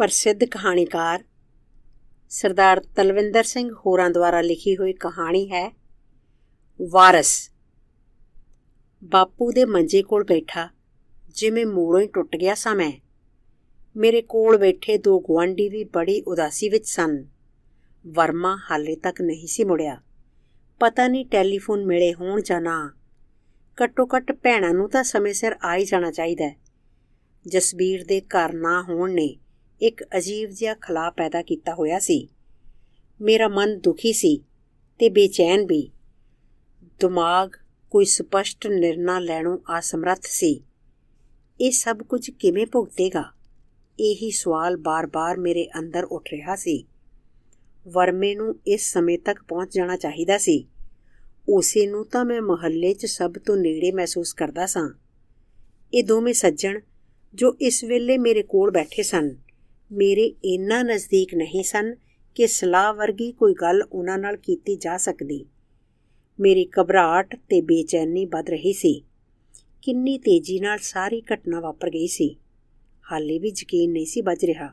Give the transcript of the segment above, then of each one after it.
ਪ੍ਰਸਿੱਧ ਕਹਾਣੀਕਾਰ ਸਰਦਾਰ ਤਲਵਿੰਦਰ ਸਿੰਘ ਹੋਰਾਂ ਦੁਆਰਾ ਲਿਖੀ ਹੋਈ ਕਹਾਣੀ ਹੈ ਵਾਰਸ। ਬਾਪੂ ਦੇ ਮੰਜੇ ਕੋਲ ਬੈਠਾ, ਜਿਵੇਂ ਮੂਲੋਂ ਹੀ ਟੁੱਟ ਗਿਆ ਸਾਂ ਮੈਂ ਮੇਰੇ ਕੋਲ ਬੈਠੇ ਦੋ ਗਵਾਂਢੀ ਵੀ ਬੜੀ ਉਦਾਸੀ ਵਿੱਚ ਸਨ। ਵਰਮਾ ਹਾਲੇ ਤੱਕ ਨਹੀਂ ਸੀ ਮੁੜਿਆ। ਪਤਾ ਨਹੀਂ ਟੈਲੀਫੋਨ ਮਿਲੇ ਹੋਣ ਜਾਂ ਨਾ। ਘੱਟੋ ਘੱਟ ਭੈਣਾਂ ਨੂੰ ਤਾਂ ਸਮੇਂ ਸਿਰ ਆ ਹੀ ਜਾਣਾ ਚਾਹੀਦਾ ਹੈ। ਜਸਬੀਰ ਦੇ ਘਰ ਨਾ ਹੋਣ ਨੇ ਇੱਕ ਅਜੀਬ ਜਿਹਾ ਖਲਾ ਪੈਦਾ ਕੀਤਾ ਹੋਇਆ ਸੀ। ਮੇਰਾ ਮਨ ਦੁਖੀ ਸੀ ਤੇ ਬੇਚੈਨ ਵੀ। ਦਿਮਾਗ ਕੋਈ ਸਪਸ਼ਟ ਨਿਰਣਾ ਲੈਣੋਂ ਅਸਮਰੱਥ ਸੀ। ਇਹ ਸਭ ਕੁਝ ਕਿਵੇਂ ਭੁਗਤੇਗਾ? ਇਹੀ ਸਵਾਲ ਬਾਰ-ਬਾਰ ਮੇਰੇ ਅੰਦਰ ਉੱਠ ਰਿਹਾ ਸੀ। ਵਰਮੇ ਨੂੰ ਇਸ ਸਮੇਂ ਤੱਕ ਪਹੁੰਚ ਜਾਣਾ ਚਾਹੀਦਾ ਸੀ। ਉਸੇ ਨੂੰ ਤਾਂ ਮੈਂ ਮੁਹੱਲੇ 'ਚ ਸਭ ਤੋਂ ਨੇੜੇ ਮਹਿਸੂਸ ਕਰਦਾ ਸਾਂ। ਇਹ ਦੋਵੇਂ ਸੱਜਣ ਜੋ ਇਸ ਵੇਲੇ ਮੇਰੇ ਕੋਲ ਬੈਠੇ ਸਨ। ਮੇਰੇ ਇੰਨਾ ਨਜ਼ਦੀਕ ਨਹੀਂ ਸਨ ਕਿ ਸਲਾਹ ਵਰਗੀ ਕੋਈ ਗੱਲ ਉਹਨਾਂ ਨਾਲ ਕੀਤੀ ਜਾ ਸਕਦੀ। ਮੇਰੀ ਘਬਰਾਹਟ ਤੇ ਬੇਚੈਨੀ ਵੱਧ ਰਹੀ ਸੀ। ਕਿੰਨੀ ਤੇਜ਼ੀ ਨਾਲ ਸਾਰੀ ਘਟਨਾ ਵਾਪਰ ਗਈ ਸੀ। ਹਾਲੇ ਵੀ ਯਕੀਨ ਨਹੀਂ ਸੀ ਬਚ ਰਿਹਾ।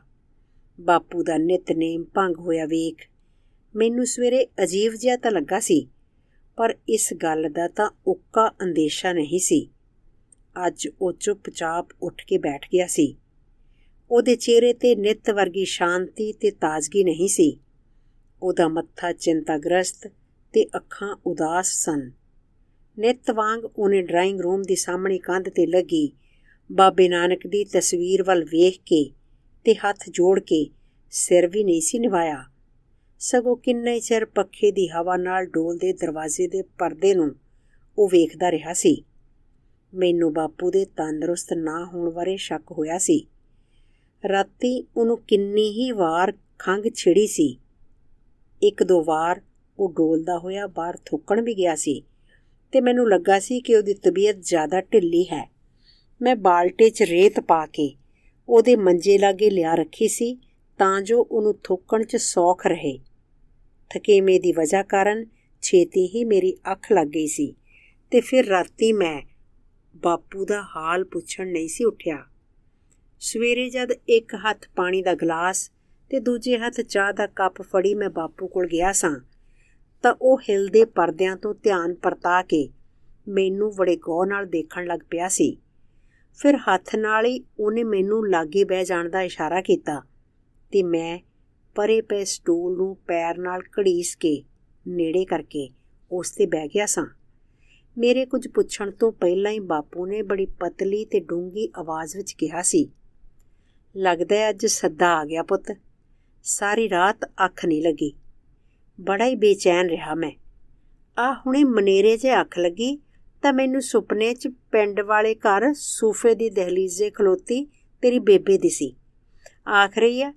ਬਾਪੂ ਦਾ ਨਿਤਨੇਮ ਭੰਗ ਹੋਇਆ ਵੇਖ। ਮੈਨੂੰ ਸਵੇਰੇ ਅਜੀਬ ਜਿਹਾ ਤਾਂ ਲੱਗਾ ਸੀ, ਪਰ ਇਸ ਗੱਲ ਦਾ ਤਾਂ ਉੱਕਾ ਅੰਦੇਸ਼ਾ ਨਹੀਂ ਸੀ। ਅੱਜ ਉਹ ਚੁੱਪਚਾਪ ਉੱਠ ਕੇ ਬੈਠ ਗਿਆ ਸੀ। ਉਹਦੇ ਚਿਹਰੇ ਤੇ ਨਿਤ ਵਰਗੀ ਸ਼ਾਂਤੀ ਤੇ ਤਾਜ਼ਗੀ ਨਹੀਂ ਸੀ। ਉਹਦਾ ਮੱਥਾ ਚਿੰਤਾਗ੍ਰਸਤ ਤੇ ਅੱਖਾਂ ਉਦਾਸ ਸਨ। ਨਿਤ ਵਾਂਗ ਉਹਨੇ ਡਰਾਇੰਗ ਰੂਮ ਦੀ ਸਾਹਮਣੀ ਕੰਧ ਤੇ ਲੱਗੀ। ਬਾਬੇ ਨਾਨਕ ਦੀ ਤਸਵੀਰ ਵੱਲ ਵੇਖ ਕੇ ਤੇ ਹੱਥ ਜੋੜ ਕੇ ਸਿਰ ਵੀ ਨਹੀਂ ਸੀ ਨਿਵਾਇਆ। ਸਗੋਂ ਕਿੰਨੇ ਚਿਰ ਪੱਖੇ ਦੀ ਹਵਾ ਨਾਲ ਡੋਲਦੇ ਦਰਵਾਜ਼ੇ ਦੇ ਪਰਦੇ ਨੂੰ ਉਹ ਵੇਖਦਾ ਰਿਹਾ ਸੀ। ਮੈਨੂੰ ਬਾਪੂ ਦੇ ਤੰਦਰੁਸਤ ਨਾ ਹੋਣ ਬਾਰੇ ਸ਼ੱਕ ਹੋਇਆ ਸੀ। ਰਾਤੀ ਉਹਨੂੰ ਕਿੰਨੀ ਹੀ ਵਾਰ ਖੰਗ ਛਿੜੀ ਸੀ। ਇੱਕ ਦੋ ਵਾਰ ਉਹ ਡੋਲਦਾ ਹੋਇਆ ਬਾਹਰ ਥੁੱਕਣ ਵੀ ਗਿਆ ਸੀ ਤੇ ਮੈਨੂੰ ਲੱਗਾ ਸੀ ਕਿ ਉਹਦੀ ਤਬੀਅਤ ਜ਼ਿਆਦਾ ਢਿੱਲੀ ਹੈ। ਮੈਂ ਬਾਲਟੇ 'ਚ ਰੇਤ ਪਾ ਕੇ ਉਹਦੇ ਮੰਜੇ ਲਾਗੇ ਲਿਆ ਰੱਖੀ ਸੀ ਤਾਂ ਜੋ ਉਹਨੂੰ ਥੁੱਕਣ 'ਚ ਸੌਖ ਰਹੇ। ਥਕੇਮੇ ਦੀ ਵਜ੍ਹਾ ਕਾਰਨ ਛੇਤੀ ਹੀ ਮੇਰੀ ਅੱਖ ਲੱਗ ਗਈ ਸੀ ਤੇ ਫਿਰ ਰਾਤੀ ਮੈਂ ਬਾਪੂ ਦਾ ਹਾਲ ਪੁੱਛਣ ਨਹੀਂ ਸੀ ਉੱਠਿਆ। ਸਵੇਰੇ ਜਦ ਇੱਕ ਹੱਥ ਪਾਣੀ ਦਾ ਗਲਾਸ ਤੇ ਦੂਜੇ ਹੱਥ ਚਾਹ ਦਾ ਕੱਪ ਫੜੀ ਮੈਂ ਬਾਪੂ ਕੋਲ ਗਿਆ ਸਾਂ, ਤਾਂ ਉਹ ਹਿਲਦੇ ਪਰਦਿਆਂ ਤੋਂ ਧਿਆਨ ਪਰਤਾ ਕੇ ਮੈਨੂੰ ਬੜੇ ਗੌਰ ਨਾਲ ਦੇਖਣ ਲੱਗ ਪਿਆ ਸੀ। ਫਿਰ ਹੱਥ ਨਾਲ ਹੀ ਉਹਨੇ ਮੈਨੂੰ ਲਾਗੇ ਬਹਿ ਜਾਣ ਦਾ ਇਸ਼ਾਰਾ ਕੀਤਾ ਤੇ ਮੈਂ ਪਰੇ ਪੈ ਸਟੂਲ ਨੂੰ ਪੈਰ ਨਾਲ ਘੜੀਸ ਕੇ ਨੇੜੇ ਕਰਕੇ ਉਸ ਤੇ ਬਹਿ ਗਿਆ ਸਾਂ। ਮੇਰੇ ਕੁਝ ਪੁੱਛਣ ਤੋਂ ਪਹਿਲਾਂ ਹੀ ਬਾਪੂ ਨੇ ਬੜੀ ਪਤਲੀ ਤੇ ਡੂੰਗੀ ਆਵਾਜ਼ ਵਿੱਚ ਕਿਹਾ ਸੀ ਲੱਗਦਾ ਅੱਜ ਸੱਦਾ ਆ ਗਿਆ ਪੁੱਤ। ਸਾਰੀ ਰਾਤ ਅੱਖ ਨਹੀਂ ਲੱਗੀ। ਬੜਾ ਹੀ ਬੇਚੈਨ ਰਿਹਾ ਮੈਂ। ਆ ਹੁਣੇ ਮਨੇਰੇ 'ਚ ਅੱਖ ਲੱਗੀ ਤਾਂ ਮੈਨੂੰ ਸੁਪਨੇ 'ਚ ਪਿੰਡ ਵਾਲੇ ਘਰ ਸੂਫੇ ਦੀ ਦਹਲੀਜ਼ੇ ਖਲੋਤੀ ਤੇਰੀ ਬੇਬੇ ਦਿਸੀ ਆਖ ਰਹੀ ਆ,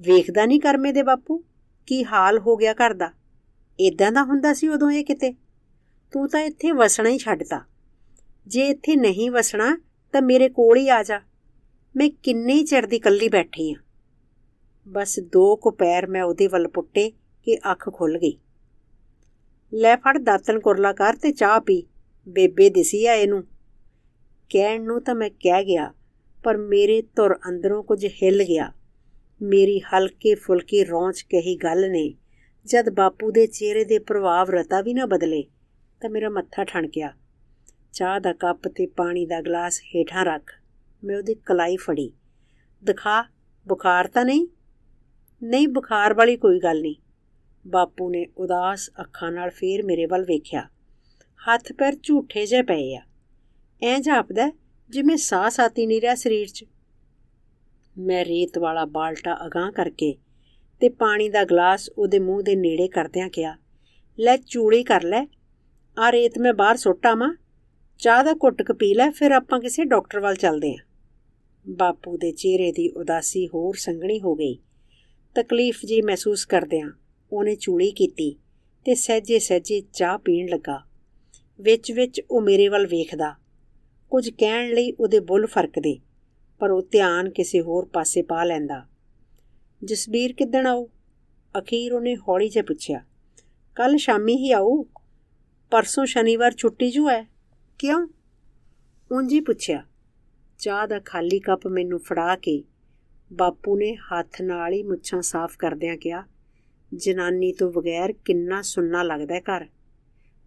ਵੇਖਦਾ ਨਹੀਂ ਕਰਮੇ ਦੇ ਬਾਪੂ? ਕੀ ਹਾਲ ਹੋ ਗਿਆ ਘਰ ਦਾ? ਇਦਾਂ ਦਾ ਹੁੰਦਾ ਸੀ ਉਦੋਂ ਇਹ ਕਿਤੇ? ਤੂੰ ਤਾਂ ਇੱਥੇ ਵਸਣਾ ਹੀ ਛੱਡਤਾ। ਜੇ ਇੱਥੇ ਨਹੀਂ ਵਸਣਾ ਤਾਂ ਮੇਰੇ ਕੋਲ ਹੀ ਆ ਜਾ। ਮੈਂ ਕਿੰਨੇ ਚਿਰ ਦੀ ਕੱਲੀ ਬੈਠੀ ਆ। ਬਸ ਦੋ ਕੁ ਪੈਰ ਮੈਂ ਉਹਦੇ ਵੱਲ ਪੁੱਟੇ ਕਿ ਅੱਖ ਖੁੱਲ ਗਈ। ਲੈ ਫੜ ਦਾਤਨ ਕੁਰਲਾ ਕਰ ਤੇ ਚਾਹ ਪੀ, ਬੇਬੇ ਦਿਸੀ ਆ ਇਹਨੂੰ। ਕਹਿਣ ਨੂੰ ਤਾਂ ਮੈਂ ਕਹਿ ਗਿਆ, ਪਰ ਮੇਰੇ ਤੁਰ ਅੰਦਰੋਂ ਕੁਝ ਹਿੱਲ ਗਿਆ। ਮੇਰੀ ਹਲਕੇ ਫੁਲਕੀ ਰੌਂਚ ਕਹੀ ਗੱਲ ਨੇ, ਜਦ ਬਾਪੂ ਦੇ ਚਿਹਰੇ ਦੇ ਪ੍ਰਭਾਵ ਰਤਾ ਵੀ ਨਾ ਬਦਲੇ, ਤਾਂ ਮੇਰਾ ਮੱਥਾ ਠਣਕਿਆ। ਚਾਹ ਦਾ ਕੱਪ ਤੇ ਪਾਣੀ ਦਾ ਗਲਾਸ ਹੇਠਾਂ ਰੱਖ। ਮੈਂ ਉਹਦੀ ਕਲਾਈ ਫੜੀ। ਦਿਖਾ, ਬੁਖਾਰ ਤਾਂ ਨਹੀਂ? ਨਹੀਂ, ਬੁਖਾਰ ਵਾਲੀ ਕੋਈ ਗੱਲ ਨਹੀਂ। ਬਾਪੂ ਨੇ ਉਦਾਸ ਅੱਖਾਂ ਨਾਲ ਫੇਰ ਮੇਰੇ ਵੱਲ ਵੇਖਿਆ। ਹੱਥ ਪੈਰ ਝੂਠੇ ਜਿਹੇ ਪਏ ਆ। ਐਂ ਜਾਪਦਾ ਜਿਵੇਂ ਸਾਹ ਸਾਤੀ ਨਹੀਂ ਰਿਹਾ ਸਰੀਰ 'ਚ। ਮੈਂ ਰੇਤ ਵਾਲਾ ਬਾਲਟਾ ਅਗਾਹ ਕਰਕੇ ਤੇ ਪਾਣੀ ਦਾ ਗਲਾਸ ਉਹਦੇ ਮੂੰਹ ਦੇ ਨੇੜੇ ਕਰਦਿਆਂ ਕਿਹਾ, ਲੈ ਚੂੜੀ ਕਰ ਲੈ। ਆ ਰੇਤ ਮੈਂ ਬਾਹਰ ਸੁੱਟਾਂ ਮਾਂ ਚਾਹ ਦਾ ਘੁੱਟ ਪੀ ਲੈ, ਫਿਰ ਆਪਾਂ ਕਿਸੇ ਡਾਕਟਰ ਵੱਲ ਚੱਲਦੇ ਆਂ। ਬਾਪੂ ਦੇ ਚਿਹਰੇ ਦੀ ਉਦਾਸੀ ਹੋਰ ਸੰਘਣੀ ਹੋ ਗਈ। ਤਕਲੀਫ ਜੀ ਮਹਿਸੂਸ ਕਰਦਿਆਂ ਉਹਨੇ ਚੂੜੀ ਕੀਤੀ ਤੇ ਸਹਿਜੇ ਸਹਿਜੇ ਚਾਹ ਪੀਣ ਲੱਗਾ। ਵਿੱਚ ਵਿੱਚ ਉਹ ਮੇਰੇ ਵੱਲ ਵੇਖਦਾ। ਕੁਝ ਕਹਿਣ ਲਈ ਉਹਦੇ ਬੁੱਲ ਫਰਕਦੇ, ਪਰ ਉਹ ਧਿਆਨ ਕਿਸੇ ਹੋਰ ਪਾਸੇ ਪਾ ਲੈਂਦਾ। ਜਸਬੀਰ ਕਿੱਦਣ ਆਉ ਅਖੀਰ ਉਹਨੇ ਹੌਲੀ ਜਿਹਾ ਪੁੱਛਿਆ। ਕੱਲ ਸ਼ਾਮੀ ਹੀ ਆਉ ਪਰਸੋਂ ਸ਼ਨੀਵਾਰ ਛੁੱਟੀ ਜੂ ਹੈ ਕਿਉਂ? ਉਂਝ ਹੀ ਪੁੱਛਿਆ। ਚਾਹ ਦਾ ਖਾਲੀ ਕੱਪ ਮੈਨੂੰ ਫੜਾ ਕੇ ਬਾਪੂ ਨੇ ਹੱਥ ਨਾਲ ਹੀ ਮੁੱਛਾਂ ਸਾਫ਼ ਕਰਦਿਆਂ ਕਿਹਾ, ਜਨਾਨੀ ਤੋਂ ਬਗੈਰ ਕਿੰਨਾ ਸੁੰਨਾ ਲੱਗਦਾ ਘਰ?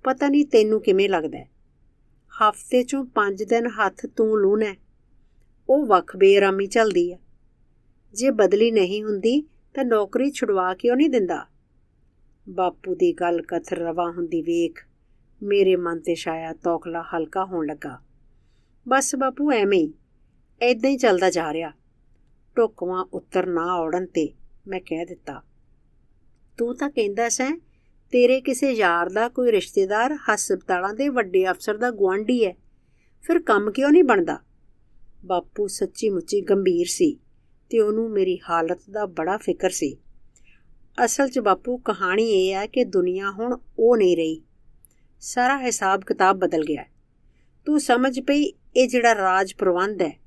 ਪਤਾ ਨਹੀਂ ਤੈਨੂੰ ਕਿਵੇਂ ਲੱਗਦਾ ਹਫ਼ਤੇ ਚੋਂ 5 ਦਿਨ ਹੱਥ ਤੂੰ ਲੂਣਾ ਉਹ ਵੱਖ ਬੇਰਾਮੀ ਚੱਲਦੀ ਆ ਜੇ ਬਦਲੀ ਨਹੀਂ ਹੁੰਦੀ ਤਾਂ ਨੌਕਰੀ ਛੁਡਵਾ ਕਿਉਂ ਨਹੀਂ ਦਿੰਦਾ? ਬਾਪੂ ਦੀ ਗੱਲ ਕਥਰ ਰਵਾ ਹੁੰਦੀ ਵੇਖ ਮੇਰੇ ਮਨ ਤੇ ਛਾਇਆ ਤੋਖਲਾ ਹਲਕਾ ਹੋਣ ਲੱਗਾ। ਬਸ ਬਾਪੂ, ਐਵੇਂ ਹੀ। ਐਦਾਂ ਹੀ ਚੱਲਦਾ ਜਾ ਰਿਹਾ। ਟੋਕਵਾ ਉੱਤਰ ਨਾ ਔੜਨ ਤੇ ਮੈਂ ਕਹਿ ਦਿੱਤਾ, ਤੂੰ ਤਾਂ ਕਹਿੰਦਾ ਸੈਂ, ਤੇਰੇ ਕਿਸੇ ਯਾਰ ਦਾ ਕੋਈ ਰਿਸ਼ਤੇਦਾਰ ਹਸਪਤਾਲਾਂ ਦੇ ਵੱਡੇ ਅਫਸਰ ਦਾ ਗਵਾਂਢੀ ਹੈ ਫਿਰ ਕੰਮ ਕਿਉਂ ਨਹੀਂ ਬਣਦਾ? ਬਾਪੂ ਸੱਚੀ ਮੁੱਚੀ ਗੰਭੀਰ ਸੀ ਤੇ ਉਹਨੂੰ ਮੇਰੀ ਹਾਲਤ ਦਾ ਬੜਾ ਫਿਕਰ ਸੀ। ਅਸਲ 'ਚ ਬਾਪੂ ਕਹਾਣੀ ਇਹ ਹੈ ਕਿ ਦੁਨੀਆ ਹੁਣ ਉਹ ਨਹੀਂ ਰਹੀ। ਸਾਰਾ ਹਿਸਾਬ ਕਿਤਾਬ ਬਦਲ ਗਿਆ। ਤੂੰ ਸਮਝ ਪਈ ਇਹ ਜਿਹੜਾ ਰਾਜ ਪ੍ਰਬੰਧ ਹੈ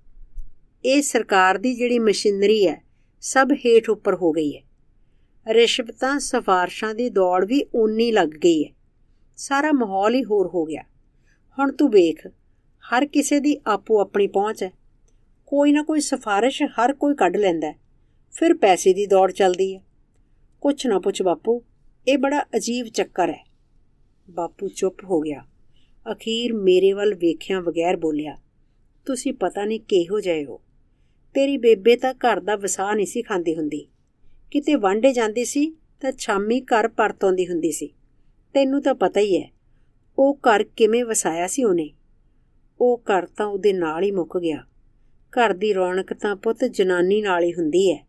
ਇਹ ਸਰਕਾਰ ਦੀ ਜਿਹੜੀ ਮਸ਼ੀਨਰੀ ਹੈ, ਸਭ ਹੇਠ ਉੱਪਰ ਹੋ ਗਈ ਹੈ। ਰਿਸ਼ਵਤਾਂ, ਸਫਾਰਸ਼ਾਂ ਦੀ ਦੌੜ ਵੀ ਉਨੀ ਲੱਗ ਗਈ ਹੈ। ਸਾਰਾ ਮਾਹੌਲ ਹੀ ਹੋਰ ਹੋ ਗਿਆ। ਹੁਣ ਤੂੰ ਵੇਖ, ਹਰ ਕਿਸੇ ਦੀ ਆਪੋ ਆਪਣੀ ਪਹੁੰਚ ਹੈ। ਕੋਈ ਨਾ ਕੋਈ ਸਫਾਰਿਸ਼ ਹਰ ਕੋਈ ਕੱਢ ਲੈਂਦਾ ਫਿਰ ਪੈਸੇ ਦੀ ਦੌੜ ਚੱਲਦੀ ਹੈ। ਕੁਛ ਨਾ ਪੁੱਛ ਬਾਪੂ, ਇਹ ਬੜਾ ਅਜੀਬ ਚੱਕਰ ਹੈ। ਬਾਪੂ ਚੁੱਪ ਹੋ ਗਿਆ। ਅਖੀਰ ਮੇਰੇ ਵੱਲ ਵੇਖਿਆਂ ਬਗੈਰ ਬੋਲਿਆ, ਤੁਸੀਂ ਪਤਾ ਨਹੀਂ ਕਿਹੋ ਜਿਹੇ ਹੋ? ਤੇਰੀ ਬੇਬੇ ਤਾਂ ਘਰ ਦਾ ਵਸਾ ਨਹੀਂ ਸੀ ਖਾਂਦੀ ਹੁੰਦੀ। ਕਿਤੇ ਵਾਂਡੇ ਜਾਂਦੀ ਸੀ ਤਾਂ ਛਾਮੀ ਘਰ ਪਰਤ ਆਉਂਦੀ ਹੁੰਦੀ ਸੀ। ਤੈਨੂੰ ਤਾਂ ਪਤਾ ਹੀ ਹੈ, ਉਹ ਘਰ ਕਿਵੇਂ ਵਸਾਇਆ ਸੀ ਉਹਨੇ। ਉਹ ਘਰ ਤਾਂ ਉਹਦੇ ਨਾਲ ਹੀ ਮੁੱਕ ਗਿਆ। ਘਰ ਦੀ ਰੌਣਕ ਤਾਂ ਪੁੱਤ ਜਨਾਨੀ ਨਾਲ ਹੀ ਹੁੰਦੀ ਹੈ।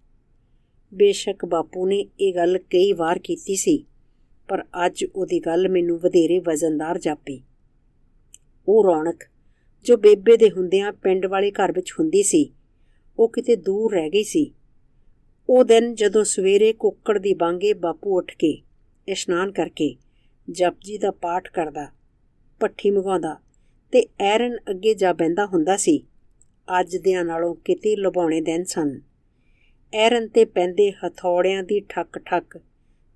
ਬੇਸ਼ੱਕ ਬਾਪੂ ਨੇ ਇਹ ਗੱਲ ਕਈ ਵਾਰ ਕੀਤੀ ਸੀ, ਪਰ ਅੱਜ ਉਹਦੀ ਗੱਲ ਮੈਨੂੰ ਵਧੇਰੇ ਵਜ਼ਨਦਾਰ ਜਾਪੀ। ਉਹ ਰੌਣਕ, ਜੋ ਬੇਬੇ ਦੇ ਹੁੰਦਿਆਂ ਪਿੰਡ ਵਾਲੇ ਘਰ ਵਿੱਚ ਹੁੰਦੀ ਸੀ ਉਹ ਕਿਤੇ ਦੂਰ ਰਹਿ ਗਈ ਸੀ। ਉਹ ਦਿਨ ਜਦੋਂ ਸਵੇਰੇ ਕੁੱਕੜ ਦੀ ਬਾਂਗੇ ਬਾਪੂ ਉੱਠ ਕੇ ਇਸ਼ਨਾਨ ਕਰਕੇ ਜਪਜੀ ਦਾ ਪਾਠ ਕਰਦਾ ਪੱਠੀ ਮਗਾਉਂਦਾ ਤੇ ਐਰਨ ਅੱਗੇ ਜਾ ਬੈੰਦਾ ਹੁੰਦਾ ਸੀ, ਅੱਜ ਦਿਆਂ ਨਾਲੋਂ ਕਿਤੇ ਲੁਭਾਉਣੇ ਦਿਨ ਸਨ। ਐਰਨ ਤੇ ਪੈਂਦੇ ਹਥੌੜਿਆਂ ਦੀ ਠੱਕ ਠੱਕ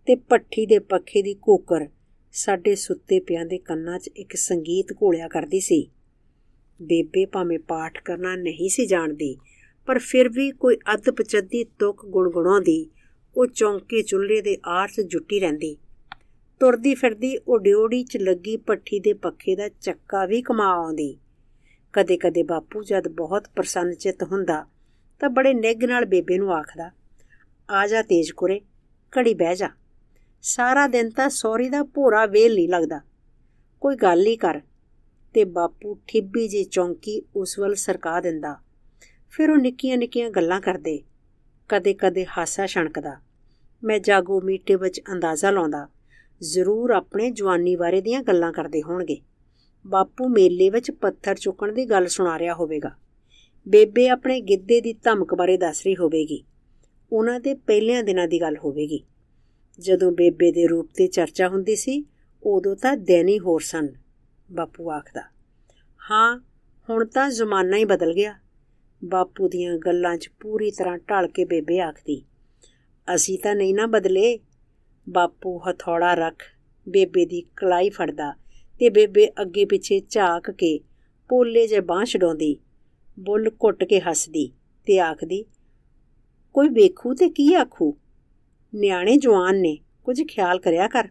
ਤੇ ਪੱਠੀ ਦੇ ਪੱਖੇ ਦੀ ਕੋਕਰ ਸਾਡੇ ਸੁੱਤੇ ਪਿਆਂ ਦੇ ਕੰਨਾਂ 'ਚ ਇੱਕ ਸੰਗੀਤ ਘੋਲਿਆ ਕਰਦੀ ਸੀ। ਬੇਬੇ ਭਾਵੇਂ ਪਾਠ ਕਰਨਾ ਨਹੀਂ ਸੀ ਜਾਣਦੀ ਪਰ ਫਿਰ ਵੀ ਕੋਈ ਅੱਧ ਪਚੱਦੀ ਤੁਕ ਗੁਣਗੁਣਾਉਂਦੀ, ਉਹ ਚੌਂਕੇ ਚੁੱਲ੍ਹੇ ਦੇ ਆਰ 'ਚ ਜੁੱਟੀ ਰਹਿੰਦੀ। ਤੁਰਦੀ ਫਿਰਦੀ ਉਹ ਡਿਓੜੀ 'ਚ ਲੱਗੀ ਪੱਠੀ ਦੇ ਪੱਖੇ ਦਾ ਚੱਕਾ ਵੀ ਕਮਾ ਆਉਂਦੀ। ਕਦੇ-ਕਦੇ ਬਾਪੂ ਜਦ ਬਹੁਤ ਪ੍ਰਸੰਨ ਚਿਤ ਹੁੰਦਾ, ਤਾਂ ਬੜੇ ਨਿੱਘ ਨਾਲ ਬੇਬੇ ਨੂੰ ਆਖਦਾ, ਆ ਜਾ ਤੇਜ ਕੁਰੇ, ਘੜੀ ਬਹਿ ਜਾ। ਸਾਰਾ ਦਿਨ ਤਾਂ ਸੌਰੀ ਦਾ ਭੋਰਾ ਵੇਲ ਨਹੀਂ ਲੱਗਦਾ। ਕੋਈ ਗੱਲ ਹੀ ਕਰ। ਤੇ ਬਾਪੂ ਠਿੱਬੀ ਜੀ ਚੌਂਕੀ ਉਸ ਵੱਲ ਸਰਕਾ ਦਿੰਦਾ। ਫਿਰ ਉਹ ਨਿੱਕੀਆਂ ਨਿੱਕੀਆਂ ਗੱਲਾਂ ਕਰਦੇ। ਕਦੇ-ਕਦੇ ਹਾਸਾ ਛਣਕਦਾ। ਮੈਂ ਜਾਗੋ ਮੀਟੇ ਵਿੱਚ ਅੰਦਾਜ਼ਾ ਲਾਉਂਦਾ, ਜ਼ਰੂਰ ਆਪਣੇ ਜਵਾਨੀ ਬਾਰੇ ਦੀਆਂ ਗੱਲਾਂ ਕਰਦੇ ਹੋਣਗੇ। ਬਾਪੂ ਮੇਲੇ ਵਿੱਚ ਪੱਥਰ ਚੁੱਕਣ ਦੀ ਗੱਲ ਸੁਣਾ ਰਿਹਾ ਹੋਵੇਗਾ। ਬੇਬੇ ਆਪਣੇ ਗਿੱਧੇ ਦੀ ਧਮਕ ਬਾਰੇ ਦੱਸ ਰਹੀ ਹੋਵੇਗੀ। ਉਹਨਾਂ ਦੇ ਪਹਿਲਿਆਂ ਦਿਨਾਂ ਦੀ ਗੱਲ ਹੋਵੇਗੀ। ਜਦੋਂ ਬੇਬੇ ਦੇ ਰੂਪ ਤੇ ਚਰਚਾ ਹੁੰਦੀ ਸੀ, ਉਦੋਂ ਤਾਂ ਦਿਨ ਹੀ ਹੋਰ ਸਨ, ਬਾਪੂ ਆਖਦਾ। ਹਾਂ, ਹੁਣ ਤਾਂ ਜ਼ਮਾਨਾ ਹੀ ਬਦਲ ਗਿਆ। ਬਾਪੂ ਦੀਆਂ ਗੱਲਾਂ 'ਚ ਪੂਰੀ ਤਰ੍ਹਾਂ ਢਲ ਕੇ ਬੇਬੇ ਆਖਦੀ, ਅਸੀਂ ਤਾਂ ਨਹੀਂ ਨਾ ਬਦਲੇ। ਬਾਪੂ ਹਥੌੜਾ ਰੱਖ ਬੇਬੇ ਦੀ ਕਲਾਈ ਫੜਦਾ ਤੇ ਬੇਬੇ ਅੱਗੇ ਪਿੱਛੇ ਝਾਕ ਕੇ ਪੋਲੇ ਜੇ ਬਾਹ ਛਡਾਉਂਦੀ। ਬੁੱਲ ਘੁੱਟ ਕੇ ਹੱਸਦੀ ਤੇ ਆਖਦੀ, ਕੋਈ ਵੇਖੂ ਤੇ ਕੀ ਆਖੂ? ਨਿਆਣੇ ਜਵਾਨ ਨੇ, ਕੁਝ ਖਿਆਲ ਕਰਿਆ ਕਰ।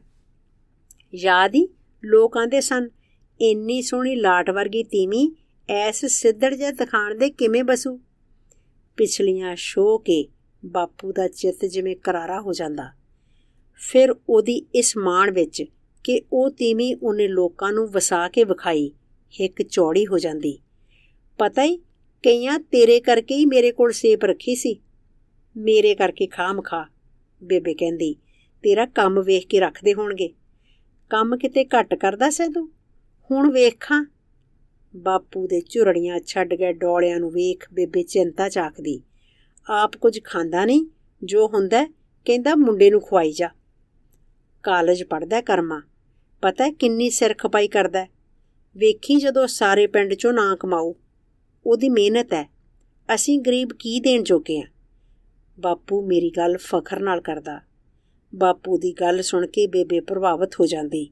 ਯਾਦ ਹੀ ਲੋਕ ਆਂਦੇ ਸਨ, ਇੰਨੀ ਸੋਹਣੀ ਲਾਟ ਵਰਗੀ ਤੀਵੀਂ ਐਸ ਸਿੱਧੜ ਜੇ ਦਿਖਾਣ ਦੇ ਕਿਵੇਂ ਬਸੂ? ਪਿਛਲੀਆਂ ਸ਼ੋ ਕੇ ਬਾਪੂ ਦਾ ਚਿੱਤ ਜਿਵੇਂ ਕਰਾਰਾ ਹੋ ਜਾਂਦਾ। ਫਿਰ ਉਹਦੀ ਇਸ ਮਾਣ ਵਿੱਚ ਕਿ ਉਹ ਤੀਵੀਂ ਉਹਨੇ ਲੋਕਾਂ ਨੂੰ ਵਸਾ ਕੇ ਵਿਖਾਈ, ਇੱਕ ਚੌੜੀ ਹੋ ਜਾਂਦੀ। ਪਤਾ ਹੀ ਕਈਆਂ ਤੇਰੇ ਕਰਕੇ ਹੀ ਮੇਰੇ ਕੋਲ ਸੇਪ ਰੱਖੀ ਸੀ। ਮੇਰੇ ਕਰਕੇ ਖਾਮ ਖਾ ਬੇਬੇ ਕਹਿੰਦੀ, ਤੇਰਾ ਕੰਮ ਵੇਖ ਕੇ ਰੱਖਦੇ ਹੋਣਗੇ। ਕੰਮ ਕਿਤੇ ਘੱਟ ਕਰਦਾ ਸੈ ਤੂੰ ਹੁਣ ਵੇਖਾਂ ਬਾਪੂ ਦੇ ਝੁਰੜੀਆਂ ਛੱਡ ਗਏ ਡੋਲਿਆਂ ਨੂੰ ਵੇਖ ਬੇਬੇ ਚਿੰਤਾ ਚਾਕਦੀ ਆਪ ਕੁਝ ਖਾਂਦਾ ਨਹੀਂ? ਜੋ ਹੁੰਦਾ ਕਹਿੰਦਾ ਮੁੰਡੇ ਨੂੰ ਖਵਾਈ ਜਾ। ਕਾਲਜ ਪੜਦਾ ਕਰਮਾ। ਪਤਾ ਕਿੰਨੀ ਸਿਰ ਖਪਾਈ ਕਰਦਾ ਵੇਖੀ ਜਦੋਂ ਸਾਰੇ ਪਿੰਡ ਚੋਂ ਨਾਂ ਕਮਾਉ ਉਹਦੀ ਮਿਹਨਤ ਹੈ। ਅਸੀਂ ਗਰੀਬ ਕੀ ਦੇਣ ਜੋਗੇ ਆ ਬਾਪੂ ਮੇਰੀ ਗੱਲ ਫਖਰ ਨਾਲ ਕਰਦਾ। ਬਾਪੂ ਦੀ ਗੱਲ ਸੁਣ ਕੇ ਬੇਬੇ ਪ੍ਰਭਾਵਿਤ ਹੋ ਜਾਂਦੀ।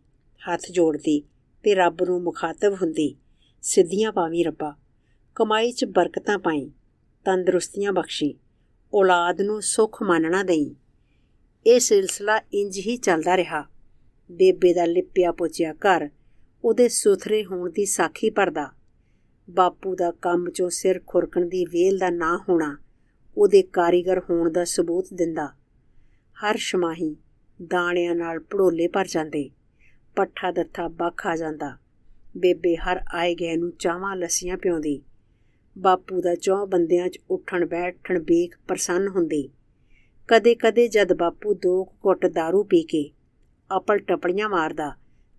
ਹੱਥ ਜੋੜਦੀ ਤੇ ਰੱਬ ਨੂੰ ਮੁਖਾਤਬ ਹੁੰਦੀ। ਸਿੱਧੀਆਂ ਪਾਵੀ ਰੱਬਾ, ਕਮਾਈ 'ਚ ਬਰਕਤਾਂ ਪਾਈ, ਤੰਦਰੁਸਤੀਆਂ ਬਖਸ਼ੀ, ਔਲਾਦ ਨੂੰ ਸੁੱਖ ਮੰਨਣਾ ਦੇਈ। ਇਹ ਸਿਲਸਿਲਾ ਇੰਜ ਹੀ ਚੱਲਦਾ ਰਿਹਾ। ਬੇਬੇ ਦਾ ਲਿਪਿਆ ਪੋਚਿਆ ਘਰ ਉਹਦੇ ਸੁਥਰੇ ਹੋਣ ਦੀ ਸਾਖੀ ਭਰਦਾ। ਬਾਪੂ ਦਾ ਕੰਮ ਚੋਂ ਸਿਰ ਖੁਰਕਣ ਦੀ ਵੇਲ ਦਾ ਨਾ ਹੋਣਾ ਉਹਦੇ ਕਾਰੀਗਰ ਹੋਣ ਦਾ ਸਬੂਤ ਦਿੰਦਾ। ਹਰ ਸ਼ਮਾਹੀ ਦਾਣਿਆਂ ਨਾਲ ਭੜੋਲੇ ਭਰ ਜਾਂਦੇ ਪੱਠਾ ਦੱਥਾ ਬੱਖ ਆ ਜਾਂਦਾ। ਬੇਬੇ ਹਰ ਆਏ ਗਏ ਨੂੰ ਚਾਹਾਂ ਲੱਸੀਆਂ ਪਿਉਂਦੀ। ਬਾਪੂ ਦਾ ਚੌ ਬੰਦਿਆਂ 'ਚ ਉੱਠਣ ਬੈਠਣ ਵੇਖ ਪ੍ਰਸੰਨ ਹੁੰਦੀ। ਕਦੇ-ਕਦੇ ਜਦ ਬਾਪੂ ਦੋ ਘੁੱਟ दारू ਪੀ ਕੇ ਆਪਲ ਟਪੜੀਆਂ ਮਾਰਦਾ,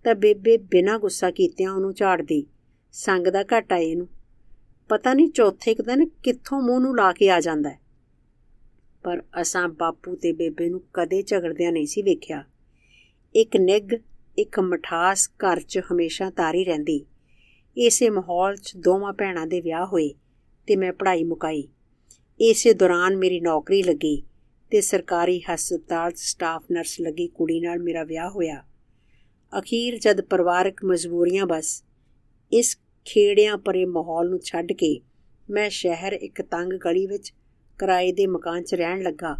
ਤਾਂ ਬੇਬੇ ਬਿਨਾਂ ਗੁੱਸਾ ਕੀਤਿਆਂ ਉਹਨੂੰ ਝਾੜਦੀ। ਸੰਗ ਦਾ ਘਾਟਾ ਇਹਨੂੰ। ਪਤਾ ਨਹੀਂ ਚੌਥੇ ਕੁ ਦਿਨ ਕਿੱਥੋਂ ਮੂੰਹ ਨੂੰ ਲਾ ਕੇ ਆ ਜਾਂਦਾ ਪਰ ਅਸਾਂ ਬਾਪੂ ਤੇ ਬੇਬੇ ਨੂੰ ਕਦੇ ਝਗੜਦਿਆਂ ਨਹੀਂ ਸੀ ਵੇਖਿਆ। ਇੱਕ ਨਿੱਗ ਇੱਕ ਮਠਾਸ ਘਰ 'ਚ ਹਮੇਸ਼ਾ ਤਾਰੀ ਰਹਿੰਦੀ। ਇਸੇ ਮਾਹੌਲ 'ਚ ਦੋਵਾਂ ਭੈਣਾਂ ਦੇ ਵਿਆਹ ਹੋਏ ਤੇ ਮੈਂ ਪੜ੍ਹਾਈ ਮੁਕਾਈ। ਇਸੇ ਦੌਰਾਨ ਮੇਰੀ ਨੌਕਰੀ ਲੱਗੀ ਤੇ ਸਰਕਾਰੀ ਹਸਪਤਾਲ 'ਚ ਸਟਾਫ ਨਰਸ ਲੱਗੀ ਕੁੜੀ ਨਾਲ ਮੇਰਾ ਵਿਆਹ ਹੋਇਆ। ਅਖੀਰ ਜਦ ਪਰਿਵਾਰਕ ਮਜਬੂਰੀਆਂ ਬਸ, ਇਸ ਖੇੜਿਆਂ ਪਰੇ ਮਾਹੌਲ ਨੂੰ ਛੱਡ ਕੇ ਮੈਂ ਸ਼ਹਿਰ ਇੱਕ ਤੰਗ ਗਲੀ ਵਿੱਚ ਕਿਰਾਏ ਦੇ ਮਕਾਨ 'ਚ ਰਹਿਣ ਲੱਗਾ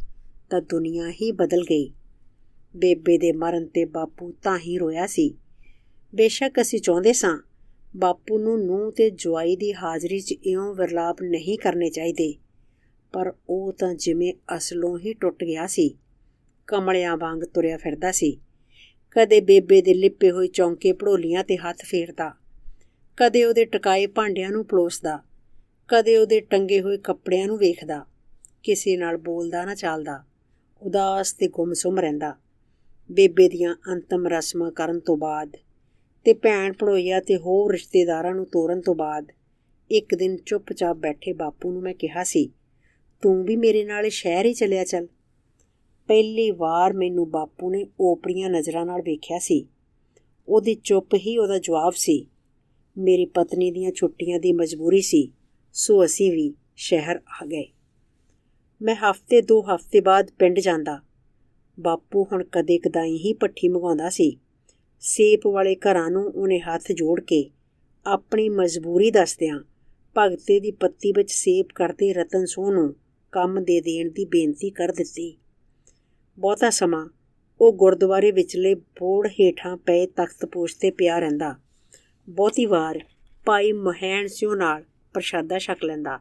ਤਾਂ ਦੁਨੀਆ ਹੀ ਬਦਲ ਗਈ। ਬੇਬੇ ਦੇ ਮਰਨ ਤੇ ਬਾਪੂ ਤਾਂ ਹੀ ਰੋਇਆ ਸੀ। ਬੇਸ਼ੱਕ ਅਸੀਂ ਚਾਹੁੰਦੇ ਸਾਂ, ਬਾਪੂ ਨੂੰ ਨੂੰ ਤੇ ਜਵਾਈ ਦੀ ਹਾਜ਼ਰੀ 'ਚ ਇਉਂ ਵਰਲਾਪ ਨਹੀਂ ਕਰਨੇ ਚਾਹੀਦੇ। ਪਰ ਉਹ ਤਾਂ ਜਿਵੇਂ ਅਸਲੋਂ ਹੀ ਟੁੱਟ ਗਿਆ ਸੀ। ਕਮਲਿਆਂ ਵਾਂਗ ਤੁਰਿਆ ਫਿਰਦਾ ਸੀ। ਕਦੇ ਬੇਬੇ ਦੇ ਲਿਪੇ ਹੋਏ ਚੌਂਕੇ ਭੜੋਲੀਆਂ ਤੇ ਹੱਥ ਫੇਰਦਾ। ਕਦੇ ਉਹਦੇ ਟਕਾਏ ਭਾਂਡਿਆਂ ਨੂੰ ਪਲੋਸਦਾ। ਕਦੇ ਉਹਦੇ ਟੰਗੇ ਹੋਏ ਕੱਪੜਿਆਂ ਨੂੰ ਵੇਖਦਾ। ਕਿਸੇ ਨਾਲ ਬੋਲਦਾ ਨਾ ਚੱਲਦਾ। ਉਦਾਸ ਤੇ ਗੁੰਮਸੁੰਮ ਰਹਿੰਦਾ। ਬੇਬੇ ਦੀਆਂ ਅੰਤਮ ਰਸਮਾਂ ਕਰਨ ਤੋਂ ਬਾਅਦ ਤੇ ਭੈਣ ਭੜੋਈਆ ਤੇ ਹੋਰ ਰਿਸ਼ਤੇਦਾਰਾਂ ਨੂੰ ਤੋਰਨ ਤੋਂ ਬਾਅਦ ਇੱਕ ਦਿਨ ਚੁੱਪਚਾਪ ਬੈਠੇ ਬਾਪੂ ਨੂੰ ਮੈਂ ਕਿਹਾ ਸੀ, ਤੂੰ ਵੀ ਮੇਰੇ ਨਾਲ ਸ਼ਹਿਰ ਹੀ ਚੱਲਿਆ ਚੱਲ। ਪਹਿਲੀ ਵਾਰ ਮੈਨੂੰ ਬਾਪੂ ਨੇ ਓਪਰੀਆਂ ਨਜ਼ਰਾਂ ਨਾਲ ਵੇਖਿਆ ਸੀ। ਉਹਦੀ ਚੁੱਪ ਹੀ ਉਹਦਾ ਜਵਾਬ ਸੀ, ਮੇਰੀ ਪਤਨੀ ਦੀਆਂ ਛੁੱਟੀਆਂ ਦੀ ਮਜਬੂਰੀ ਸੀ, ਸੋ ਅਸੀਂ ਵੀ ਸ਼ਹਿਰ ਆ ਗਏ। ਮੈਂ ਹਫ਼ਤੇ ਦੋ ਹਫ਼ਤੇ ਬਾਅਦ ਪਿੰਡ ਜਾਂਦਾ ਬਾਪੂ ਹੁਣ ਕਦੇ ਕਦਾਈ ਹੀ ਪੱਠੀ ਮੰਗਾਉਂਦਾ ਸੀ। ਸੇਪ ਵਾਲੇ ਘਰਾਂ ਨੂੰ ਉਹਨੇ ਹੱਥ ਜੋੜ ਕੇ ਆਪਣੀ ਮਜਬੂਰੀ ਦੱਸਦਿਆਂ ਭਗਤੇ ਦੀ ਪੱਤੀ ਵਿੱਚ ਸੇਪ ਕਰਦੇ ਰਤਨ ਸੋਹ ਨੂੰ ਕੰਮ ਦੇ ਦੇਣ ਦੀ ਬੇਨਤੀ ਕਰ ਦਿੱਤੀ। ਬਹੁਤਾ ਸਮਾਂ ਉਹ ਗੁਰਦੁਆਰੇ ਵਿਚਲੇ ਬੋੜ ਹੇਠਾਂ ਪਏ ਤਖਤ ਪੋਸ਼ ਤੇ ਪਿਆ ਰਹਿੰਦਾ। ਬਹੁਤੀ ਵਾਰ ਭਾਈ ਮਹਿਣ ਸਿਓ ਨਾਲ ਪ੍ਰਸ਼ਾਦਾ ਛਕ ਲੈਂਦਾ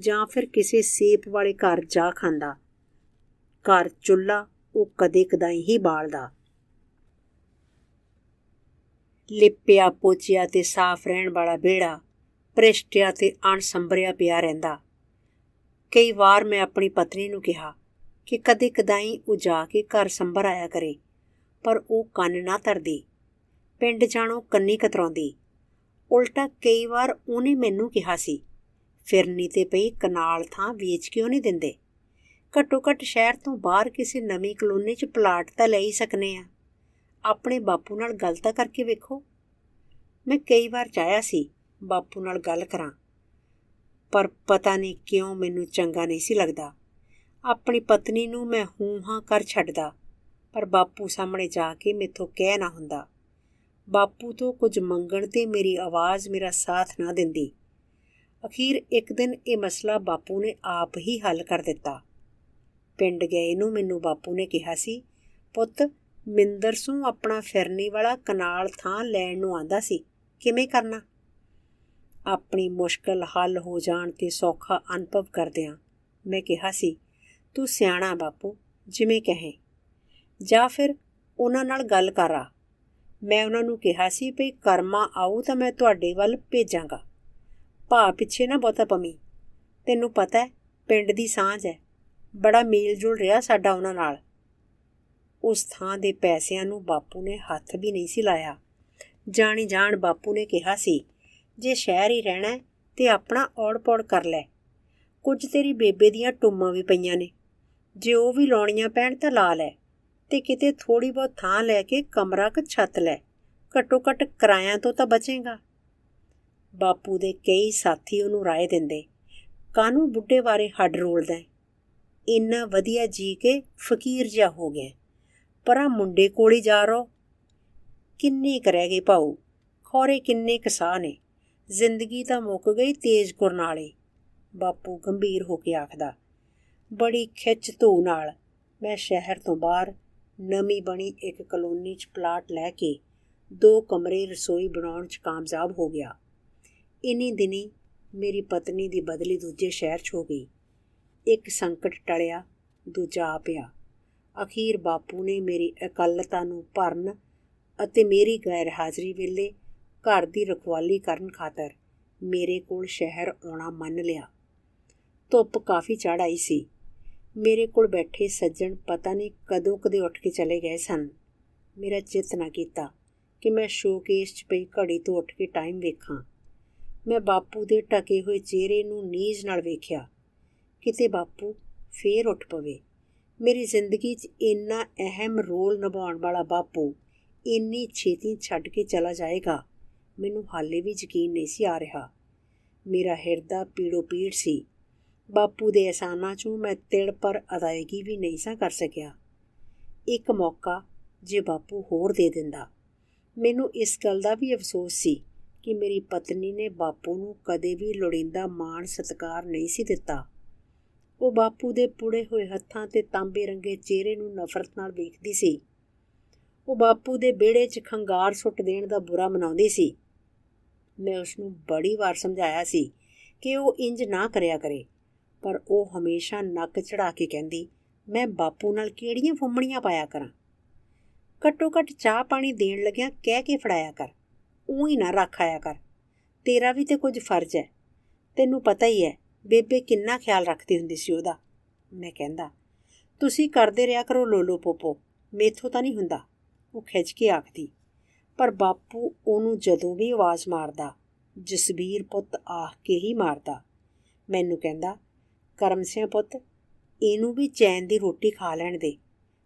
ਜਾਂ ਫਿਰ ਕਿਸੇ ਸੇਪ ਵਾਲੇ ਘਰ ਜਾ ਖਾਂਦਾ। ਘਰ ਚੁੱਲਾ ਉਹ ਕਦੇ ਕਦਾਈ ਹੀ ਬਾਲਦਾ। ਲਿਪਿਆ ਪੋਚਿਆ ਤੇ ਸਾਫ਼ ਰਹਿਣ ਵਾਲਾ ਬੇੜਾ ਪ੍ਰਿਸ਼ਟਿਆ ਤੇ ਅਣਸੰਭਰਿਆ ਪਿਆ ਰਹਿੰਦਾ। ਕਈ ਵਾਰ ਮੈਂ ਆਪਣੀ ਪਤਨੀ ਨੂੰ ਕਿਹਾ ਕਿ ਕਦੇ ਕਦਾਈ ਉਹ ਜਾ ਕੇ ਘਰ ਸੰਭਰ ਆਇਆ ਕਰੇ, ਪਰ ਉਹ ਕੰਨ ਨਾ ਧਰਦੀ। ਪਿੰਡ ਜਾਣੋ ਕੰਨੀ ਕਤਰਾਉਂਦੀ। ਉਲਟਾ ਕਈ ਵਾਰ ਉਹਨੇ ਮੈਨੂੰ ਕਿਹਾ ਸੀ, ਫਿਰਨੀ ਤੇ ਪਈ ਕਨਾਲ ਥਾਂ ਵੇਚ ਕਿਉਂ ਨਹੀਂ ਦਿੰਦੇ? ਘੱਟੋ ਘੱਟ ਸ਼ਹਿਰ ਤੋਂ ਬਾਹਰ ਕਿਸੇ ਨਵੀਂ ਕਲੋਨੀ 'ਚ ਪਲਾਟ ਤਾਂ ਲੈ ਹੀ ਸਕਨੇ ਆ। ਆਪਣੇ ਬਾਪੂ ਨਾਲ ਗੱਲ ਤਾਂ ਕਰਕੇ ਵੇਖੋ। ਮੈਂ ਕਈ ਵਾਰ ਚਾਹਿਆ ਸੀ ਬਾਪੂ ਨਾਲ ਗੱਲ ਕਰਾਂ, ਪਰ ਪਤਾ ਨਹੀਂ ਕਿਉਂ ਮੈਨੂੰ ਚੰਗਾ ਨਹੀਂ ਸੀ ਲੱਗਦਾ। ਆਪਣੀ ਪਤਨੀ ਨੂੰ ਮੈਂ ਹੂੰ ਹਾਂ ਕਰ ਛੱਡਦਾ, ਪਰ ਬਾਪੂ ਸਾਹਮਣੇ ਜਾ ਕੇ ਮੇਥੋਂ ਕਹਿ ਨਾ ਹੁੰਦਾ। ਬਾਪੂ ਤੋਂ ਕੁਝ ਮੰਗਣ ਤੇ ਮੇਰੀ ਆਵਾਜ਼ ਮੇਰਾ ਸਾਥ ਨਾ ਦਿੰਦੀ। ਅਖੀਰ ਇੱਕ ਦਿਨ ਇਹ ਮਸਲਾ ਬਾਪੂ ਨੇ ਆਪ ਹੀ ਹੱਲ ਕਰ ਦਿੱਤਾ। ਪਿੰਡ ਗਏ ਨੂੰ ਮੈਨੂੰ ਬਾਪੂ ਨੇ ਕਿਹਾ ਸੀ, ਪੁੱਤ, ਮਿੰਦਰ ਸੂ ਆਪਣਾ ਫਿਰਨੀ ਵਾਲਾ ਕਨਾਲ ਥਾਂ ਲੈਣ ਨੂੰ ਆਂਦਾ ਸੀ, ਕਿਵੇਂ ਕਰਨਾ? ਆਪਣੀ ਮੁਸ਼ਕਲ ਹੱਲ ਹੋ ਜਾਣ ਤੇ ਸੌਖਾ ਅਨੁਭਵ ਕਰਦਿਆਂ ਮੈਂ ਕਿਹਾ ਸੀ, ਤੂੰ ਸਿਆਣਾ ਬਾਪੂ, ਜਿਵੇਂ ਕਹੇ। ਜਾਂ ਫਿਰ ਉਹਨਾਂ ਨਾਲ ਗੱਲ ਕਰਾ ਮੈਂ ਉਹਨਾਂ ਨੂੰ ਕਿਹਾ ਸੀ ਭਈ ਕਰਮਾ ਆਉ ਤਾਂ ਮੈਂ ਤੁਹਾਡੇ ਵੱਲ ਭੇਜਾਂਗਾ। ਭਾ ਪਿੱਛੇ ਨਾ ਬਹੁਤਾ ਪਮੀ ਤੈਨੂੰ ਪਤਾ ਹੈ, ਪਿੰਡ ਦੀ ਸਾਂਝ ਹੈ। ਬੜਾ ਮੇਲ ਜੁਲ ਰਿਹਾ ਸਾਡਾ ਉਹਨਾਂ ਨਾਲ। ਉਸ ਥਾਂ ਦੇ ਪੈਸਿਆਂ ਨੂੰ ਬਾਪੂ ਨੇ ਹੱਥ ਵੀ ਨਹੀਂ ਸੀ ਲਾਇਆ। ਜਾਣੀ ਜਾਣ ਬਾਪੂ ਨੇ ਕਿਹਾ ਸੀ, ਜੇ ਸ਼ਹਿਰ ਹੀ ਰਹਿਣਾ ਤੇ ਆਪਣਾ ਔੜ-ਪੌੜ ਕਰ ਲੈ। ਕੁਝ ਤੇਰੀ ਬੇਬੇ ਦੀਆਂ ਟੁੰਮਾਂ ਵੀ ਪਈਆਂ ਨੇ। ਜੇ ਉਹ ਵੀ ਲਾਉਣੀਆਂ ਪੈਣ ਤਾਂ ਲਾ ਲੈ ਤੇ ਕਿਤੇ ਥੋੜੀ ਬਹੁਤ ਥਾਂ ਲੈ ਕੇ ਕਮਰਾ ਕ ਛੱਤ ਲੈ। ਘਟੋ ਘਟ ਕਿਰਾਇਆਂ ਤੋਂ ਤਾਂ ਬਚੇਗਾ। ਬਾਪੂ ਦੇ ਕਈ ਸਾਥੀ ਉਹਨੂੰ ਰਾਏ ਦਿੰਦੇ ਕਾਨੂੰ ਬੁੱਢੇ ਬਾਰੇ ਹੱਡ ਰੋਲਦਾ ਇੰਨਾ ਵਧੀਆ ਜੀ ਕੇ ਫਕੀਰ ਜਿਹਾ ਹੋ ਗਿਆ। ਪਰਾਂ ਮੁੰਡੇ ਕੋਲੀ ਜਾ ਰੋ। ਕਿੰਨੇ ਕਰੈ ਗਏ ਪਾਉ ਖੋਰੇ ਕਿੰਨੇ ਕਸਾ ਨੇ। ਜ਼ਿੰਦਗੀ ਤਾਂ ਮੁੱਕ ਗਈ ਤੇਜ ਕੁਰਨਾਲੇ ਬਾਪੂ ਗੰਭੀਰ ਹੋ ਕੇ ਆਖਦਾ, ਬੜੀ ਖਿੱਚ ਧੂ ਨਾਲ ਮੈਂ ਸ਼ਹਿਰ ਤੋਂ ਬਾਹਰ ਨਵੀਂ ਬਣੀ ਇੱਕ ਕਲੋਨੀ 'ਚ ਪਲਾਟ ਲੈ ਕੇ ਦੋ ਕਮਰੇ ਰਸੋਈ ਬਣਾਉਣ 'ਚ ਕਾਮਯਾਬ ਹੋ ਗਿਆ। ਇਨੀ ਦਿਨੀ ਮੇਰੀ ਪਤਨੀ ਦੀ ਬਦਲੀ ਦੂਜੇ ਸ਼ਹਿਰ 'ਚ ਹੋ ਗਈ। ਇੱਕ ਸੰਕਟ ਟਲਿਆ, ਦੂਜਾ ਆ ਪਿਆ। ਅਖੀਰ ਬਾਪੂ ਨੇ ਮੇਰੀ ਇਕੱਲਤਾ ਨੂੰ ਭਰਨ ਅਤੇ ਮੇਰੀ ਗੈਰ ਹਾਜ਼ਰੀ ਵੇਲੇ ਘਰ ਦੀ ਰਖਵਾਲੀ ਕਰਨ ਖਾਤਰ ਮੇਰੇ ਕੋਲ ਸ਼ਹਿਰ ਆਉਣਾ ਮੰਨ ਲਿਆ। ਧੁੱਪ ਕਾਫੀ ਚੜ ਆਈ ਸੀ। ਮੇਰੇ ਕੋਲ ਬੈਠੇ ਸੱਜਣ ਪਤਾ ਨਹੀਂ ਕਦੋਂ ਕਦੇ ਉੱਠ ਕੇ ਚਲੇ ਗਏ ਸਨ। ਮੇਰਾ ਚਿੱਤ ਨਾ ਕੀਤਾ ਕਿ ਮੈਂ ਸ਼ੋਕੇਸ 'ਚ ਪਈ ਘੜੀ ਤੋਂ ਉੱਠ ਕੇ ਟਾਈਮ ਵੇਖਾਂ। ਮੈਂ ਬਾਪੂ ਦੇ ਟਕੇ ਹੋਏ ਚਿਹਰੇ ਨੂੰ ਨੀਜ ਨਾਲ ਵੇਖਿਆ। ਕਿਤੇ ਬਾਪੂ ਫੇਰ ਉੱਠ ਪਵੇ। ਮੇਰੀ ਜ਼ਿੰਦਗੀ 'ਚ ਇੰਨਾ ਅਹਿਮ ਰੋਲ ਨਿਭਾਉਣ ਵਾਲਾ ਬਾਪੂ ਇੰਨੀ ਛੇਤੀ ਛੱਡ ਕੇ ਚਲਾ ਜਾਏਗਾ, ਮੈਨੂੰ ਹਾਲੇ ਵੀ ਯਕੀਨ ਨਹੀਂ ਸੀ ਆ ਰਿਹਾ। ਮੇਰਾ ਹਿਰਦਾ ਪੀੜੋ ਪੀੜ ਸੀ। ਬਾਪੂ ਦੇ ਅਹਿਸਾਨਾਂ 'ਚੋਂ ਮੈਂ ਤਿੜ ਪਰ ਅਦਾਇਗੀ ਵੀ ਨਹੀਂ ਸਾਂ ਕਰ ਸਕਿਆ। ਇੱਕ ਮੌਕਾ ਜੇ ਬਾਪੂ ਹੋਰ ਦੇ ਦਿੰਦਾ। ਮੈਨੂੰ ਇਸ ਗੱਲ ਦਾ ਵੀ ਅਫਸੋਸ ਸੀ ਕਿ ਮੇਰੀ ਪਤਨੀ ਨੇ ਬਾਪੂ ਨੂੰ ਕਦੇ ਵੀ ਲੋੜੀਂਦਾ ਮਾਣ ਸਤਿਕਾਰ ਨਹੀਂ ਸੀ ਦਿੱਤਾ। ਉਹ ਬਾਪੂ ਦੇ ਪੁੜੇ ਹੋਏ ਹੱਥਾਂ ਤੇ ਤਾਂਬੇ ਰੰਗੇ ਚਿਹਰੇ ਨੂੰ ਨਫ਼ਰਤ ਨਾਲ ਵੇਖਦੀ ਸੀ। ਉਹ ਬਾਪੂ ਦੇ ਵਿਹੜੇ 'ਚ ਖੰਗਾਰ ਸੁੱਟ ਦੇਣ ਦਾ ਬੁਰਾ ਮਨਾਉਂਦੀ ਸੀ। ਮੈਂ ਉਸ ਨੂੰ ਬੜੀ ਵਾਰ ਸਮਝਾਇਆ ਸੀ ਕਿ ਉਹ ਇੰਜ ਨਾ ਕਰਿਆ ਕਰੇ, ਪਰ ਉਹ ਹਮੇਸ਼ਾ ਨੱਕ ਚੜਾ ਕੇ ਕਹਿੰਦੀ, ਮੈਂ ਬਾਪੂ ਨਾਲ ਕਿਹੜੀਆਂ ਫੁੰਮਣੀਆਂ ਪਾਇਆ ਕਰਾਂ? ਘੱਟੋ ਘੱਟ ਚਾਹ ਪਾਣੀ ਦੇਣ ਲੱਗਿਆ ਕਹਿ ਕੇ ਫੜਾਇਆ ਕਰ ਉਹੀ ਨਾ ਰੱਖ ਆਇਆ ਕਰ। ਤੇਰਾ ਵੀ ਤੇ ਕੁਝ ਫਰਜ਼ ਹੈ। ਤੈਨੂੰ ਪਤਾ ਹੀ ਹੈ ਬੇਬੇ ਕਿੰਨਾ ਖਿਆਲ ਰੱਖਦੀ ਹੁੰਦੀ ਸੀ ਉਹਦਾ। ਮੈਂ ਕਹਿੰਦਾ, ਤੁਸੀਂ ਕਰਦੇ ਰਿਹਾ ਕਰੋ ਲੋਲੋ ਪੋਪੋ, ਮੇਥੋਂ ਤਾਂ ਨਹੀਂ ਹੁੰਦਾ। ਉਹ ਖਿੱਚ ਕੇ ਆਖਦੀ, ਪਰ ਬਾਪੂ ਉਹਨੂੰ ਜਦੋਂ ਵੀ ਆਵਾਜ਼ ਮਾਰਦਾ, ਜਸਬੀਰ ਪੁੱਤ ਆਖ ਕੇ ਹੀ ਮਾਰਦਾ। ਮੈਨੂੰ ਕਹਿੰਦਾ, ਕਰਮ ਸਿੰਘ ਪੁੱਤ, ਇਹਨੂੰ ਵੀ ਚੈਨ ਦੀ ਰੋਟੀ ਖਾ ਲੈਣ ਦੇ।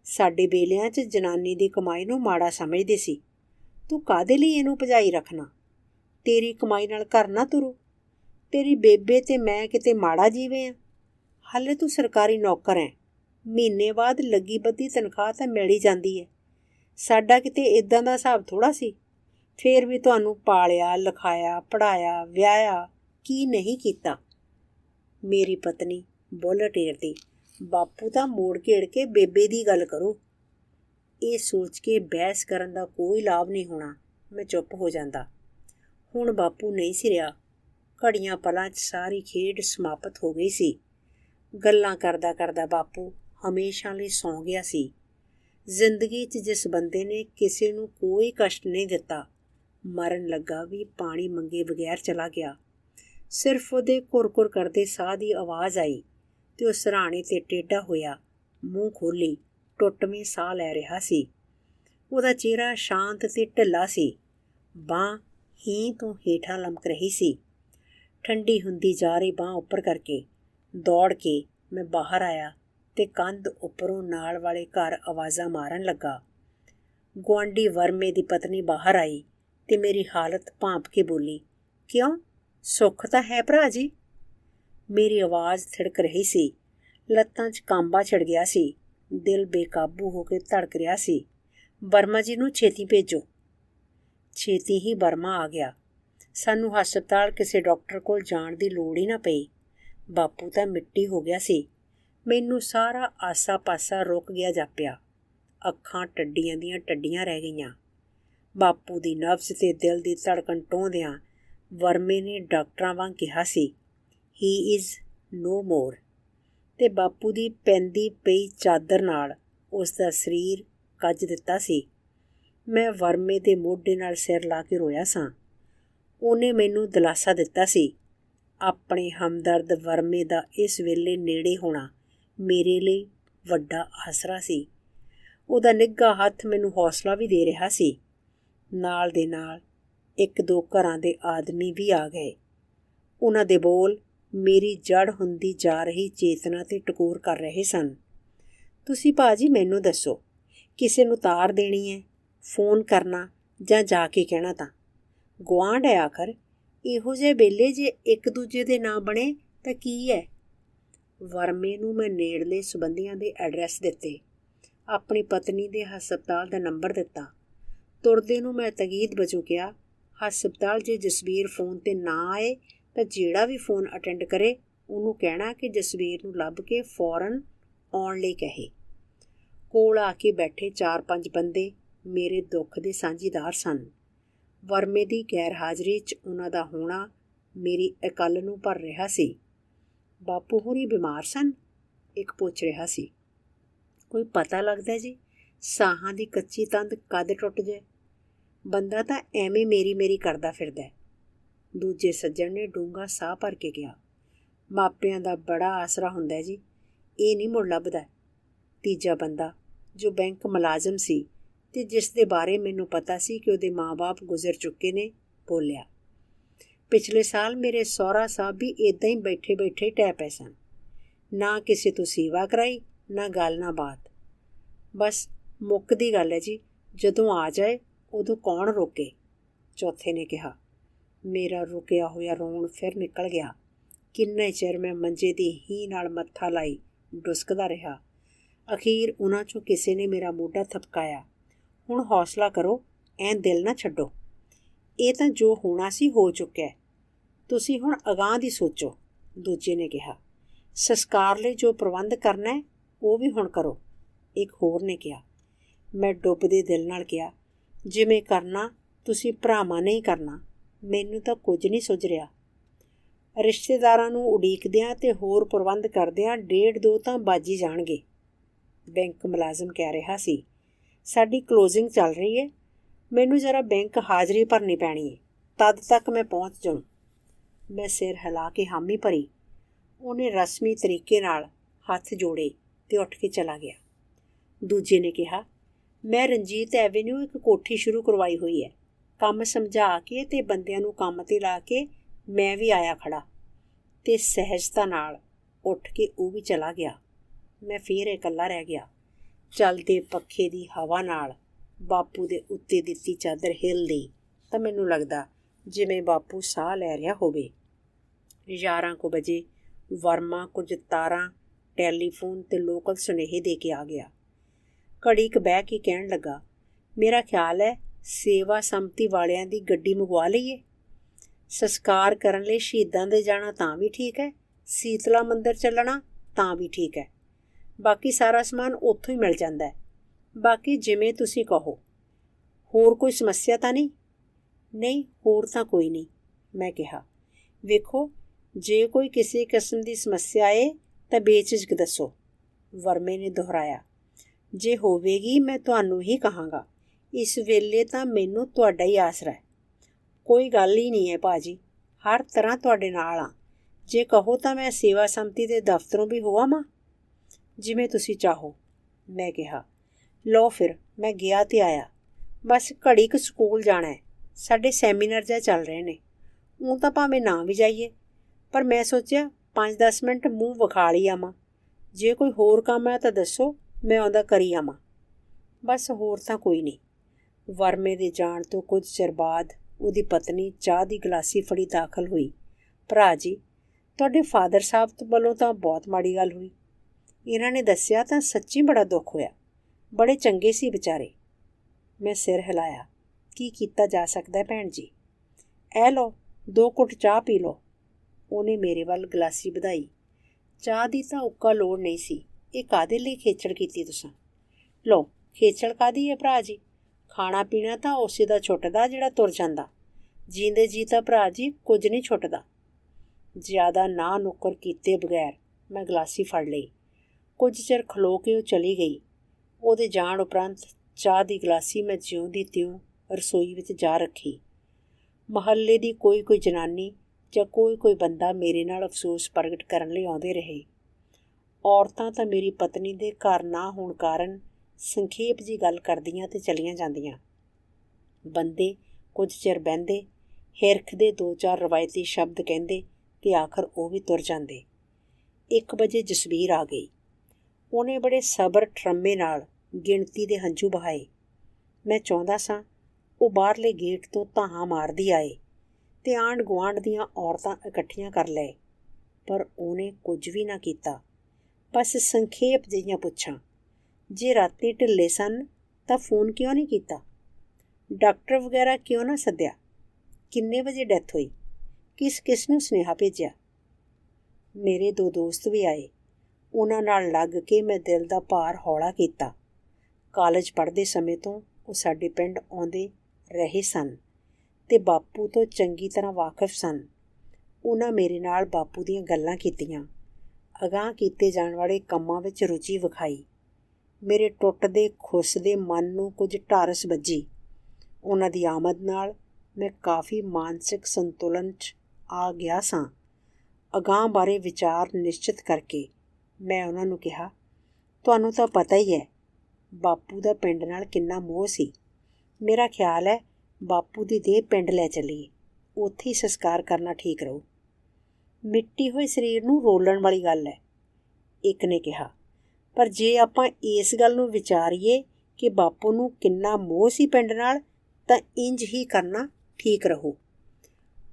ਸਾਡੇ ਬੇਲਿਆਂ 'ਚ ਜਨਾਨੀ ਦੀ ਕਮਾਈ ਨੂੰ ਮਾੜਾ ਸਮਝਦੇ ਸੀ। ਤੂੰ ਕਾਦੇ ਲਈ ਇਹਨੂੰ ਭਜਾਈ ਰੱਖਣਾ? ਤੇਰੀ ਕਮਾਈ ਨਾਲ ਘਰ ਨਾ ਤੁਰੂ। ਤੇਰੀ ਬੇਬੇ ਤੇ ਮੈਂ ਕਿਤੇ ਮਾੜਾ ਜੀਵੇ ਆ। ਹਾਲੇ ਤੂੰ ਸਰਕਾਰੀ ਨੌਕਰ ਐ ਮਹੀਨੇ ਬਾਅਦ ਲੱਗੀ ਬੱਦੀ ਤਨਖਾਹ ਤਾਂ ਮਿਲ ਹੀ ਜਾਂਦੀ ਐ। ਸਾਡਾ ਕਿਤੇ ਇਦਾਂ ਦਾ ਹਿਸਾਬ ਥੋੜਾ ਸੀ। ਫੇਰ ਵੀ ਤੁਹਾਨੂੰ ਪਾਲਿਆ, ਲਿਖਾਇਆ ਪੜਾਇਆ ਵਿਆਹਿਆ, ਕੀ ਨਹੀਂ ਕੀਤਾ। ਮੇਰੀ ਪਤਨੀ ਬੁੱਲ ਟੇਰਦੀ, ਬਾਪੂ ਤਾਂ ਮੋੜ ਘੇੜ ਕੇ ਬੇਬੇ ਦੀ ਗੱਲ ਕਰੋ। ਇਹ ਸੋਚ ਕੇ ਬਹਿਸ ਕਰਨ ਦਾ ਕੋਈ ਲਾਭ ਨਹੀਂ ਹੋਣਾ। ਮੈਂ ਚੁੱਪ ਹੋ ਜਾਂਦਾ। ਹੁਣ ਬਾਪੂ ਨਹੀਂ ਸੀ ਰਿਹਾ। ਘੜੀਆਂ ਪਲਾਂ 'ਚ ਸਾਰੀ ਖੇਡ ਸਮਾਪਤ ਹੋ ਗਈ ਸੀ। ਗੱਲਾਂ ਕਰਦਾ ਕਰਦਾ ਬਾਪੂ ਹਮੇਸ਼ਾ ਲਈ ਸੌਂ ਗਿਆ ਸੀ। ਜ਼ਿੰਦਗੀ 'ਚ ਜਿਸ ਬੰਦੇ ਨੇ ਕਿਸੇ ਨੂੰ ਕੋਈ ਕਸ਼ਟ ਨਹੀਂ ਦਿੱਤਾ, ਮਰਨ ਲੱਗਾ ਵੀ ਪਾਣੀ ਮੰਗੇ ਬਗੈਰ ਚਲਾ ਗਿਆ। ਸਿਰਫ ਉਹਦੇ ਕੁਰਕੁਰ ਕਰਦੇ ਸਾਹ ਦੀ ਆਵਾਜ਼ ਆਈ ਤੇ ਉਹ ਸਰਾਣੇ ਤੇ ਟੇਡਾ ਹੋਇਆ, ਮੂੰਹ ਖੋਲੀ ਟੁੱਟਵੇਂ ਸਾਹ ਲੈ ਰਿਹਾ ਸੀ। ਉਹਦਾ ਚਿਹਰਾ ਸ਼ਾਂਤ ਤੇ ਢਿੱਲਾ ਸੀ। ਬਾਹ ਹੀ ਤੋਂ ਹੀਠਾਂ ਲਮਕ ਰਹੀ ਸੀ। ਠੰਡੀ ਹੁੰਦੀ ਜਾ ਰਹੀ ਬਾਹ ਉੱਪਰ ਕਰਕੇ ਦੌੜ ਕੇ ਮੈਂ ਬਾਹਰ ਆਇਆ ਤੇ ਕੰਧ ਉੱਪਰੋਂ ਨਾਲ ਵਾਲੇ ਘਰ ਆਵਾਜ਼ਾਂ ਮਾਰਨ ਲੱਗਾ। ਗਵਾਂਡੀ ਵਰਮੇ ਦੀ ਪਤਨੀ ਬਾਹਰ ਆਈ ਤੇ ਮੇਰੀ ਹਾਲਤ ਭਾਂਪ ਕੇ ਬੋਲੀ, ਕਿਉਂ? ਸੁੱਖ ਤਾਂ ਹੈ ਭਰਾ ਜੀ? ਮੇਰੀ ਆਵਾਜ਼ ਥਿੜਕ ਰਹੀ ਸੀ। ਲੱਤਾਂ 'ਚ ਕਾਂਬਾ ਛੜ ਗਿਆ ਸੀ। ਦਿਲ ਬੇਕਾਬੂ ਹੋ ਕੇ ਧੜਕ ਰਿਹਾ ਸੀ। ਵਰਮਾ ਜੀ ਨੂੰ ਛੇਤੀ ਭੇਜੋ। ਛੇਤੀ ਹੀ ਵਰਮਾ ਆ ਗਿਆ। ਸਾਨੂੰ ਹਸਪਤਾਲ ਕਿਸੇ ਡਾਕਟਰ ਕੋਲ ਜਾਣ ਦੀ ਲੋੜ ਹੀ ਨਾ ਪਈ। ਬਾਪੂ ਤਾਂ ਮਿੱਟੀ ਹੋ ਗਿਆ ਸੀ। ਮੈਨੂੰ ਸਾਰਾ ਆਸਾ-ਪਾਸਾ ਰੁਕ ਗਿਆ ਜਾਪਿਆ। ਅੱਖਾਂ ਟੱਡੀਆਂ ਦੀਆਂ ਟੱਡੀਆਂ ਰਹਿ ਗਈਆਂ। ਬਾਪੂ ਦੀ ਨਬਜ਼ ਤੇ ਦਿਲ ਦੀ ਧੜਕਣ ਟੋਂਦਿਆਂ ਵਰਮੇ ਨੇ ਡਾਕਟਰਾਂ ਵਾਂਗ ਕਿਹਾ ਸੀ ਹੀ ਇਜ਼ ਨੋ ਮੋਰ ਤੇ ਬਾਪੂ ਦੀ ਪੈਂਦੀ ਪਈ ਚਾਦਰ ਨਾਲ ਉਸ ਦਾ ਸਰੀਰ ਕੱਜ ਦਿੱਤਾ ਸੀ। ਮੈਂ ਵਰਮੇ ਦੇ ਮੋਢੇ ਨਾਲ ਸਿਰ ਲਾ ਕੇ ਰੋਇਆ ਸਾਂ। ਉਹਨੇ ਮੈਨੂੰ ਦਿਲਾਸਾ ਦਿੱਤਾ ਸੀ। ਆਪਣੇ ਹਮਦਰਦ ਵਰਮੇ ਦਾ ਇਸ ਵੇਲੇ ਨੇੜੇ ਹੋਣਾ ਮੇਰੇ ਲਈ ਵੱਡਾ ਆਸਰਾ ਸੀ। ਉਹਦਾ ਨਿੱਘਾ ਹੱਥ ਮੈਨੂੰ ਹੌਸਲਾ ਵੀ ਦੇ ਰਿਹਾ ਸੀ। ਨਾਲ ਦੇ ਨਾਲ ਇੱਕ ਦੋ ਘਰਾਂ ਦੇ ਆਦਮੀ ਵੀ ਆ ਗਏ। ਉਹਨਾਂ ਦੇ ਬੋਲ ਮੇਰੀ ਜੜ ਹੁੰਦੀ ਜਾ ਰਹੀ ਚੇਤਨਾ ਤੇ ਟਕੋਰ ਕਰ ਰਹੇ ਸਨ। ਤੁਸੀਂ ਬਾਜੀ ਮੈਨੂੰ ਦੱਸੋ, ਕਿਸੇ ਨੂੰ ਤਾਰ ਦੇਣੀ ਹੈ, ਫੋਨ ਕਰਨਾ ਜਾਂ ਜਾ ਕੇ ਕਹਿਣਾ ਤਾਂ? ਗਵਾਂਢ ਹੈ ਆਖਰ ਇਹੋ ਜਿਹੇ ਬੇਲੇ ਜੇ ਇੱਕ ਦੂਜੇ ਦੇ ਨਾਂ ਬਣੇ ਤਾਂ ਕੀ ਹੈ ਵਰਮੇ ਨੂੰ ਮੈਂ ਨੇੜਲੇ ਸਬੰਧੀਆਂ ਦੇ ਐਡਰੈਸ ਦਿੱਤੇ। ਆਪਣੀ ਪਤਨੀ ਦੇ ਹਸਪਤਾਲ ਦਾ ਨੰਬਰ ਦਿੱਤਾ। ਤੁਰਦੇ ਨੂੰ ਮੈਂ ਤਗੀਦ ਵਜੋਂ ਕਿਹਾ, ਹਸਪਤਾਲ ਜੇ ਜਸਬੀਰ ਫੋਨ ਤੇ ਨਾ ਆਏ ਤਾਂ ਜਿਹੜਾ ਵੀ ਫੋਨ ਅਟੈਂਡ ਕਰੇ, ਉਹਨੂੰ ਕਹਿਣਾ ਕਿ ਜਸਵੀਰ ਨੂੰ ਲੱਭ ਕੇ ਫੌਰਨ ਆਉਣ ਲਈ ਕਹੇ। ਕੋਲ ਆ ਕੇ ਬੈਠੇ ਚਾਰ ਪੰਜ ਬੰਦੇ ਮੇਰੇ ਦੁੱਖ ਦੇ ਸਾਂਝੀਦਾਰ ਸਨ। ਵਰਮੇ ਦੀ ਗੈਰ ਹਾਜ਼ਰੀ 'ਚ ਉਹਨਾਂ ਦਾ ਹੋਣਾ ਮੇਰੀ ਇਕੱਲ ਨੂੰ ਭਰ ਰਿਹਾ ਸੀ। ਬਾਪੂ ਹੋਰੀ ਬਿਮਾਰ ਸਨ? ਇੱਕ ਪੁੱਛ ਰਿਹਾ ਸੀ। ਕੋਈ ਪਤਾ ਲੱਗਦਾ ਜੀ? ਸਾਹਾਂ ਦੀ ਕੱਚੀ ਤੰਦ ਕਦ ਟੁੱਟ ਜਾਏ? ਬੰਦਾ ਤਾਂ ਐਵੇਂ ਮੇਰੀ ਮੇਰੀ ਕਰਦਾ ਫਿਰਦਾ ਦੂਜੇ ਸੱਜਣ ਨੇ ਡੂੰਗਾ ਸਾਹ ਭਰ ਕੇ ਗਿਆ ਮਾਪਿਆਂ ਦਾ ਬੜਾ ਆਸਰਾ ਹੁੰਦਾ ਜੀ। ਇਹ ਨਹੀਂ ਮੁੜ ਲੱਭਦਾ। ਤੀਜਾ ਬੰਦਾ, ਜੋ ਬੈਂਕ ਮੁਲਾਜ਼ਮ ਸੀ ਤੇ ਜਿਸ ਦੇ ਬਾਰੇ ਮੈਨੂੰ ਪਤਾ ਸੀ ਕਿ ਉਹਦੇ ਮਾਪੇ ਗੁਜ਼ਰ ਚੁੱਕੇ ਨੇ, ਬੋਲਿਆ, ਪਿਛਲੇ ਸਾਲ ਮੇਰੇ ਸਹੁਰਾ ਸਾਹਿਬ ਵੀ ਇਦਾਂ ਹੀ ਬੈਠੇ ਬੈਠੇ ਟੈ ਪੈ ਸਨ। ਨਾ ਕਿਸੇ ਤੋਂ ਸੇਵਾ ਕਰਾਈ, ਨਾ ਗੱਲ, ਨਾ ਬਾਤ। ਬਸ ਮੁੱਕਦੀ ਗੱਲ ਹੈ ਜੀ, ਜਦੋਂ ਆ ਜਾਏ, ਉਦੋਂ ਕੌਣ ਰੋਕੇ? ਚੌਥੇ ਨੇ ਕਿਹਾ, ਮੇਰਾ ਰੁਕਿਆ ਹੋਇਆ ਰੋਣ ਫਿਰ ਨਿਕਲ ਗਿਆ। ਕਿੰਨੇ ਚਿਰ ਮੈਂ ਮੰਜੇ ਦੀ ਹੀ ਨਾਲ ਮੱਥਾ ਲਾਈ ਡੁਸਕਦਾ ਰਿਹਾ। ਅਖੀਰ ਉਹਨਾਂ ਚੋਂ ਕਿਸੇ ਨੇ ਮੇਰਾ ਮੋਢਾ ਥਪਕਾਇਆ। ਹੁਣ ਹੌਸਲਾ ਕਰੋ, ਐਂ ਦਿਲ ਨਾ ਛੱਡੋ। ਇਹ ਤਾਂ ਜੋ ਹੋਣਾ ਸੀ ਹੋ ਚੁੱਕਿਆ ਤੁਸੀਂ ਹੁਣ ਅਗਾਹ ਦੀ ਸੋਚੋ, ਦੂਜੇ ਨੇ ਕਿਹਾ। ਸੰਸਕਾਰ ਲਈ ਜੋ ਪ੍ਰਬੰਧ ਕਰਨਾ ਹੈ, ਉਹ ਵੀ ਹੁਣ ਕਰੋ। ਇੱਕ ਹੋਰ ਨੇ ਕਿਹਾ। ਮੈਂ ਡੁੱਬਦੇ ਦਿਲ ਨਾਲ ਕਿਹਾ, ਜਿਵੇਂ ਕਰਨਾ, ਤੁਸੀਂ ਭਰਾਵਾਂ ਨਹੀਂ ਕਰਨਾ। ਮੈਨੂੰ ਤਾਂ ਕੁਝ ਨਹੀਂ ਸੁਝ ਰਿਹਾ। ਰਿਸ਼ਤੇਦਾਰਾਂ ਨੂੰ ਉਡੀਕਦਿਆਂ ਤੇ ਹੋਰ ਪ੍ਰਬੰਧ ਕਰਦਿਆਂ ਡੇਢ ਦੋ ਤਾਂ ਬਾਜੀ ਜਾਣਗੇ। ਬੈਂਕ ਮੁਲਾਜ਼ਮ ਕਹਿ ਰਿਹਾ ਸੀ ਸਾਡੀ ਕਲੋਜ਼ਿੰਗ ਚੱਲ ਰਹੀ ਹੈ ਮੈਨੂੰ ਜ਼ਰਾ ਬੈਂਕ ਹਾਜ਼ਰੀ ਭਰਨੀ ਪੈਣੀ ਹੈ ਤਦ ਤੱਕ ਮੈਂ ਪਹੁੰਚ ਜਾਉਂ ਮੈਂ ਸਿਰ ਹਿਲਾ ਕੇ ਹਾਮੀ ਭਰੀ। ਉਹਨੇ ਰਸਮੀ ਤਰੀਕੇ ਨਾਲ ਹੱਥ ਜੋੜੇ ਤੇ ਉੱਠ ਕੇ ਚਲਾ ਗਿਆ। ਦੂਜੇ ਨੇ ਕਿਹਾ, ਮੈਂ ਰਣਜੀਤ ਐਵੇਨਿਊ ਇੱਕ ਕੋਠੀ ਸ਼ੁਰੂ ਕਰਵਾਈ ਹੋਈ ਹੈ ਕੰਮ ਸਮਝਾ ਕੇ ਤੇ ਬੰਦਿਆਂ ਨੂੰ ਕੰਮ ਤੇ ਲਾ ਕੇ ਮੈਂ ਵੀ ਆਇਆ ਖੜਾ ਤੇ ਸਹਿਜਤਾ ਨਾਲ ਉੱਠ ਕੇ ਉਹ ਵੀ ਚਲਾ ਗਿਆ। ਮੈਂ ਫੇਰ ਇਕੱਲਾ ਰਹਿ ਗਿਆ। ਚਲਦੇ ਪੱਖੇ ਦੀ ਹਵਾ ਨਾਲ ਬਾਪੂ ਦੇ ਉੱਤੇ ਦਿੱਤੀ ਚਾਦਰ ਹਿੱਲਦੀ ਤਾਂ ਮੈਨੂੰ ਲੱਗਦਾ ਜਿਵੇਂ ਬਾਪੂ ਸਾਹ ਲੈ ਰਿਹਾ ਹੋਵੇ। 11 ਕੋ ਵਜੇ ਵਰਮਾ ਕੁਝ ਤਾਰਾਂ, ਟੈਲੀਫੋਨ ਤੇ ਲੋਕਲ ਸੁਨੇਹੇ ਦੇ ਕੇ ਆ ਗਿਆ। ਘੜੀ ਕ ਬਹਿ ਕੇ ਕਹਿਣ ਲੱਗਾ, ਮੇਰਾ ਖਿਆਲ ਹੈ ਸੇਵਾ ਸੰਮਤੀ ਵਾਲਿਆਂ ਦੀ ਗੱਡੀ ਮੰਗਵਾ ਲਈਏ। ਸੰਸਕਾਰ ਕਰਨ ਲਈ ਸ਼ਹੀਦਾਂ ਦੇ ਜਾਣਾ ਤਾਂ ਵੀ ਠੀਕ ਹੈ, ਸੀਤਲਾ ਮੰਦਿਰ ਚੱਲਣਾ ਤਾਂ ਵੀ ਠੀਕ ਹੈ। ਬਾਕੀ ਸਾਰਾ ਸਮਾਨ ਉੱਥੋਂ ਹੀ ਮਿਲ ਜਾਂਦਾ ਹੈ। ਬਾਕੀ ਜਿਵੇਂ ਤੁਸੀਂ ਕਹੋ। ਹੋਰ ਕੋਈ ਸਮੱਸਿਆ ਤਾਂ ਨਹੀਂ? ਨਹੀਂ, ਹੋਰ ਤਾਂ ਕੋਈ ਨਹੀਂ, ਮੈਂ ਕਿਹਾ। ਵੇਖੋ, ਜੇ ਕੋਈ ਕਿਸੇ ਕਿਸਮ ਦੀ ਸਮੱਸਿਆ ਏ ਤਾਂ ਬੇਚਿਜਕ ਦੱਸੋ। ਵਰਮੇ ਨੇ ਦੁਹਰਾਇਆ। ਜੇ ਹੋਵੇਗੀ, ਮੈਂ ਤੁਹਾਨੂੰ ਹੀ ਕਹਾਂਗਾ। ਇਸ ਵੇਲੇ ਤਾਂ ਮੈਨੂੰ ਤੁਹਾਡਾ ਹੀ ਆਸਰਾ ਹੈ। ਕੋਈ ਗੱਲ ਹੀ ਨਹੀਂ ਹੈ ਬਾਜੀ ਹਰ ਤਰ੍ਹਾਂ ਤੁਹਾਡੇ ਨਾਲ ਆ ਜੇ ਕਹੋ ਤਾਂ ਮੈਂ ਸੇਵਾ ਸੰਮਤੀ ਦੇ ਦਫ਼ਤਰੋਂ ਵੀ ਹੋਵਾਂ ਜਿਵੇਂ ਤੁਸੀਂ ਚਾਹੋ। ਮੈਂ ਕਿਹਾ ਲੋ ਫਿਰ, ਮੈਂ ਗਿਆ ਤੇ ਆਇਆ। ਬਸ ਘੜੀ ਕੁ ਸਕੂਲ ਜਾਣਾ ਹੈ। ਸਾਡੇ ਸੈਮੀਨਾਰ ਜਾਂ ਚੱਲ ਰਹੇ ਨੇ। ਉਹ ਤਾਂ ਭਾਵੇਂ ਨਾ ਵੀ ਜਾਈਏ। ਪਰ ਮੈਂ ਸੋਚਿਆ 5-10 ਮਿੰਟ ਮੂੰਹ ਵਿਖਾ ਲਈ ਆਵਾਂ। ਜੇ ਕੋਈ ਹੋਰ ਕੰਮ ਹੈ ਤਾਂ ਦੱਸੋ, ਮੈਂ ਆਉਂਦਾ ਕਰੀ ਆਵਾਂ। ਬਸ ਹੋਰ ਤਾਂ ਕੋਈ ਨਹੀਂ। ਵਰਮੇ ਦੇ ਜਾਣ ਤੋਂ ਕੁਝ ਚਿਰ ਬਾਅਦ ਉਹਦੀ ਪਤਨੀ ਚਾਹ ਦੀ ਗਲਾਸੀ ਫੜੀ ਦਾਖਲ ਹੋਈ। ਭਰਾ ਜੀ, ਤੁਹਾਡੇ ਫਾਦਰ ਸਾਹਿਬ ਤੋਂ ਵੱਲੋਂ ਤਾਂ ਬਹੁਤ ਮਾੜੀ ਗੱਲ ਹੋਈ। ਇਹਨਾਂ ਨੇ ਦੱਸਿਆ ਤਾਂ ਸੱਚੀ ਬੜਾ ਦੁੱਖ ਹੋਇਆ। ਬੜੇ ਚੰਗੇ ਸੀ ਵਿਚਾਰੇ। ਮੈਂ ਸਿਰ ਹਿਲਾਇਆ। ਕੀ ਕੀਤਾ ਜਾ ਸਕਦਾ ਭੈਣ ਜੀ? ਐ ਲੋ ਦੋ ਕੁੱਟ ਚਾਹ ਪੀ ਲੋ ਉਹਨੇ ਮੇਰੇ ਵੱਲ ਗਲਾਸੀ ਵਧਾਈ। ਚਾਹ ਦੀ ਤਾਂ ਉੱਕਾ ਲੋੜ ਨਹੀਂ ਸੀ। ਇਹ ਕਾਦੇ ਲਈ ਖੇਚਲ ਕੀਤੀ ਤੁਸੀਂ? ਲੋ ਖੇਚਲ ਕਾਦੀ ਹੈ ਭਰਾ ਜੀ? ਖਾਣਾ ਪੀਣਾ ਤਾਂ ਉਸੇ ਦਾ ਛੁੱਟਦਾ ਜਿਹੜਾ ਤੁਰ ਜਾਂਦਾ। ਜੀਂਦੇ ਜੀ ਤਾਂ ਭਰਾ ਜੀ ਕੁਝ ਨਹੀਂ ਛੁੱਟਦਾ। ਜ਼ਿਆਦਾ ਨਾ ਨੁੱਕਰ ਕੀਤੇ ਬਗੈਰ ਮੈਂ ਗਲਾਸੀ ਫੜ ਲਈ। ਕੁਝ ਚਿਰ ਖਲੋ ਕੇ ਉਹ ਚਲੀ ਗਈ। ਉਹਦੇ ਜਾਣ ਉਪਰੰਤ ਚਾਹ ਦੀ ਗਲਾਸੀ ਮੈਂ ਜਿਉਂਦੀ ਤਿਉਂ ਰਸੋਈ ਵਿੱਚ ਜਾ ਰੱਖੀ। ਮਹੱਲੇ ਦੀ ਕੋਈ ਕੋਈ ਜਨਾਨੀ ਜਾਂ ਕੋਈ ਕੋਈ ਬੰਦਾ ਮੇਰੇ ਨਾਲ ਅਫਸੋਸ ਪ੍ਰਗਟ ਕਰਨ ਲਈ ਆਉਂਦੇ ਰਹੇ। ਔਰਤਾਂ ਤਾਂ ਮੇਰੀ ਪਤਨੀ ਦੇ ਘਰ ਨਾ ਹੋਣ ਕਾਰਨ ਸੰਖੇਪ ਜੀ ਗੱਲ ਕਰਦੀਆਂ ਤੇ ਚਲੀਆਂ ਜਾਂਦੀਆਂ। ਬੰਦੇ ਕੁਝ ਚਿਰ ਬੈੰਦੇ ਹਿਰਖ ਦੇ ਦੋ ਚਾਰ ਰਵਾਇਤੀ ਸ਼ਬਦ ਕਹਿੰਦੇ ਤੇ ਆਖਰ ਉਹ ਵੀ ਤੁਰ ਜਾਂਦੇ। 1 ਵਜੇ ਜਸਵੀਰ ਆ ਗਈ। ਉਹਨੇ ਬੜੇ ਸਬਰ ਟਰੰਮੇ ਨਾਲ ਗਿਣਤੀ ਦੇ ਹੰਝੂ ਬਹਾਏ ਮੈਂ ਚਾਹੁੰਦਾ ਸਾਂ ਉਹ ਬਾਹਰਲੇ ਗੇਟ ਤੋਂ ਤਾਹਾਂ ਮਾਰਦੀ ਆਏ ਤੇ ਆਂਡ ਗਵਾਂਡ ਦੀਆਂ ਔਰਤਾਂ ਇਕੱਠੀਆਂ ਕਰ ਲਏ। ਪਰ ਉਹਨੇ ਕੁਝ ਵੀ ਨਾ ਕੀਤਾ। ਬਸ ਸੰਖੇਪ ਜਿਹੀਆਂ ਪੁੱਛਾਂ। ਜੇ ਰਾਤੀ ਢਿੱਲੇ ਸਨ ਤਾਂ ਫੋਨ ਕਿਉਂ ਨਹੀਂ ਕੀਤਾ? ਡਾਕਟਰ ਵਗੈਰਾ ਕਿਉਂ ਨਾ ਸੱਦਿਆ? ਕਿੰਨੇ ਵਜੇ ਡੈਥ ਹੋਈ? ਕਿਸ ਕਿਸ ਨੂੰ ਸੁਨੇਹਾ ਭੇਜਿਆ? ਮੇਰੇ ਦੋ ਦੋਸਤ ਵੀ ਆਏ। ਉਹਨਾਂ ਨਾਲ ਲੱਗ ਕੇ ਮੈਂ ਦਿਲ ਦਾ ਭਾਰ ਹੌਲਾ ਕੀਤਾ। ਕਾਲਜ ਪੜ੍ਹਦੇ ਸਮੇਂ ਤੋਂ ਉਹ ਸਾਡੇ ਪਿੰਡ ਆਉਂਦੇ ਰਹੇ ਸਨ ਤੇ ਬਾਪੂ ਤੋਂ ਚੰਗੀ ਤਰ੍ਹਾਂ ਵਾਕਿਫ ਸਨ। ਉਹਨਾਂ ਮੇਰੇ ਨਾਲ ਬਾਪੂ ਦੀਆਂ ਗੱਲਾਂ ਕੀਤੀਆਂ, ਅਗਾਹ ਕੀਤੇ ਜਾਣ ਵਾਲੇ ਕੰਮਾਂ ਵਿੱਚ ਰੁਚੀ ਵਿਖਾਈ। ਮੇਰੇ ਟੁੱਟਦੇ, ਖੁੱਸਦੇ ਮਨ ਨੂੰ ਕੁਝ ਢਾਰਸ ਵੱਜੀ। ਉਹਨਾਂ ਦੀ ਆਮਦ ਨਾਲ ਮੈਂ ਕਾਫੀ ਮਾਨਸਿਕ ਸੰਤੁਲਨ 'ਚ ਆ ਗਿਆ ਸਾਂ। ਅਗਾਹ ਬਾਰੇ ਵਿਚਾਰ ਨਿਸ਼ਚਿਤ ਕਰਕੇ ਮੈਂ ਉਹਨਾਂ ਨੂੰ ਕਿਹਾ, ਤੁਹਾਨੂੰ ਤਾਂ ਪਤਾ ਹੀ ਹੈ, ਬਾਪੂ ਦਾ ਪਿੰਡ ਨਾਲ ਕਿੰਨਾ ਮੋਹ ਸੀ। ਮੇਰਾ ਖਿਆਲ ਹੈ ਬਾਪੂ ਦੀ ਦੇਹ ਪਿੰਡ ਲੈ ਚੱਲੀਏ, ਉੱਥੇ ਹੀ ਸੰਸਕਾਰ ਕਰਨਾ ਠੀਕ ਰਹੂ। ਮਿੱਟੀ ਹੋਏ ਸਰੀਰ ਨੂੰ ਰੋਲਣ ਵਾਲੀ ਗੱਲ ਹੈ, ਇੱਕ ਨੇ ਕਿਹਾ। ਪਰ ਜੇ ਆਪਾਂ ਇਸ ਗੱਲ ਨੂੰ ਵਿਚਾਰੀਏ ਕਿ ਬਾਪੂ ਨੂੰ ਕਿੰਨਾ ਮੋਹ ਸੀ ਪਿੰਡ ਨਾਲ, ਤਾਂ ਇੰਜ ਹੀ ਕਰਨਾ ਠੀਕ ਰਹੂ।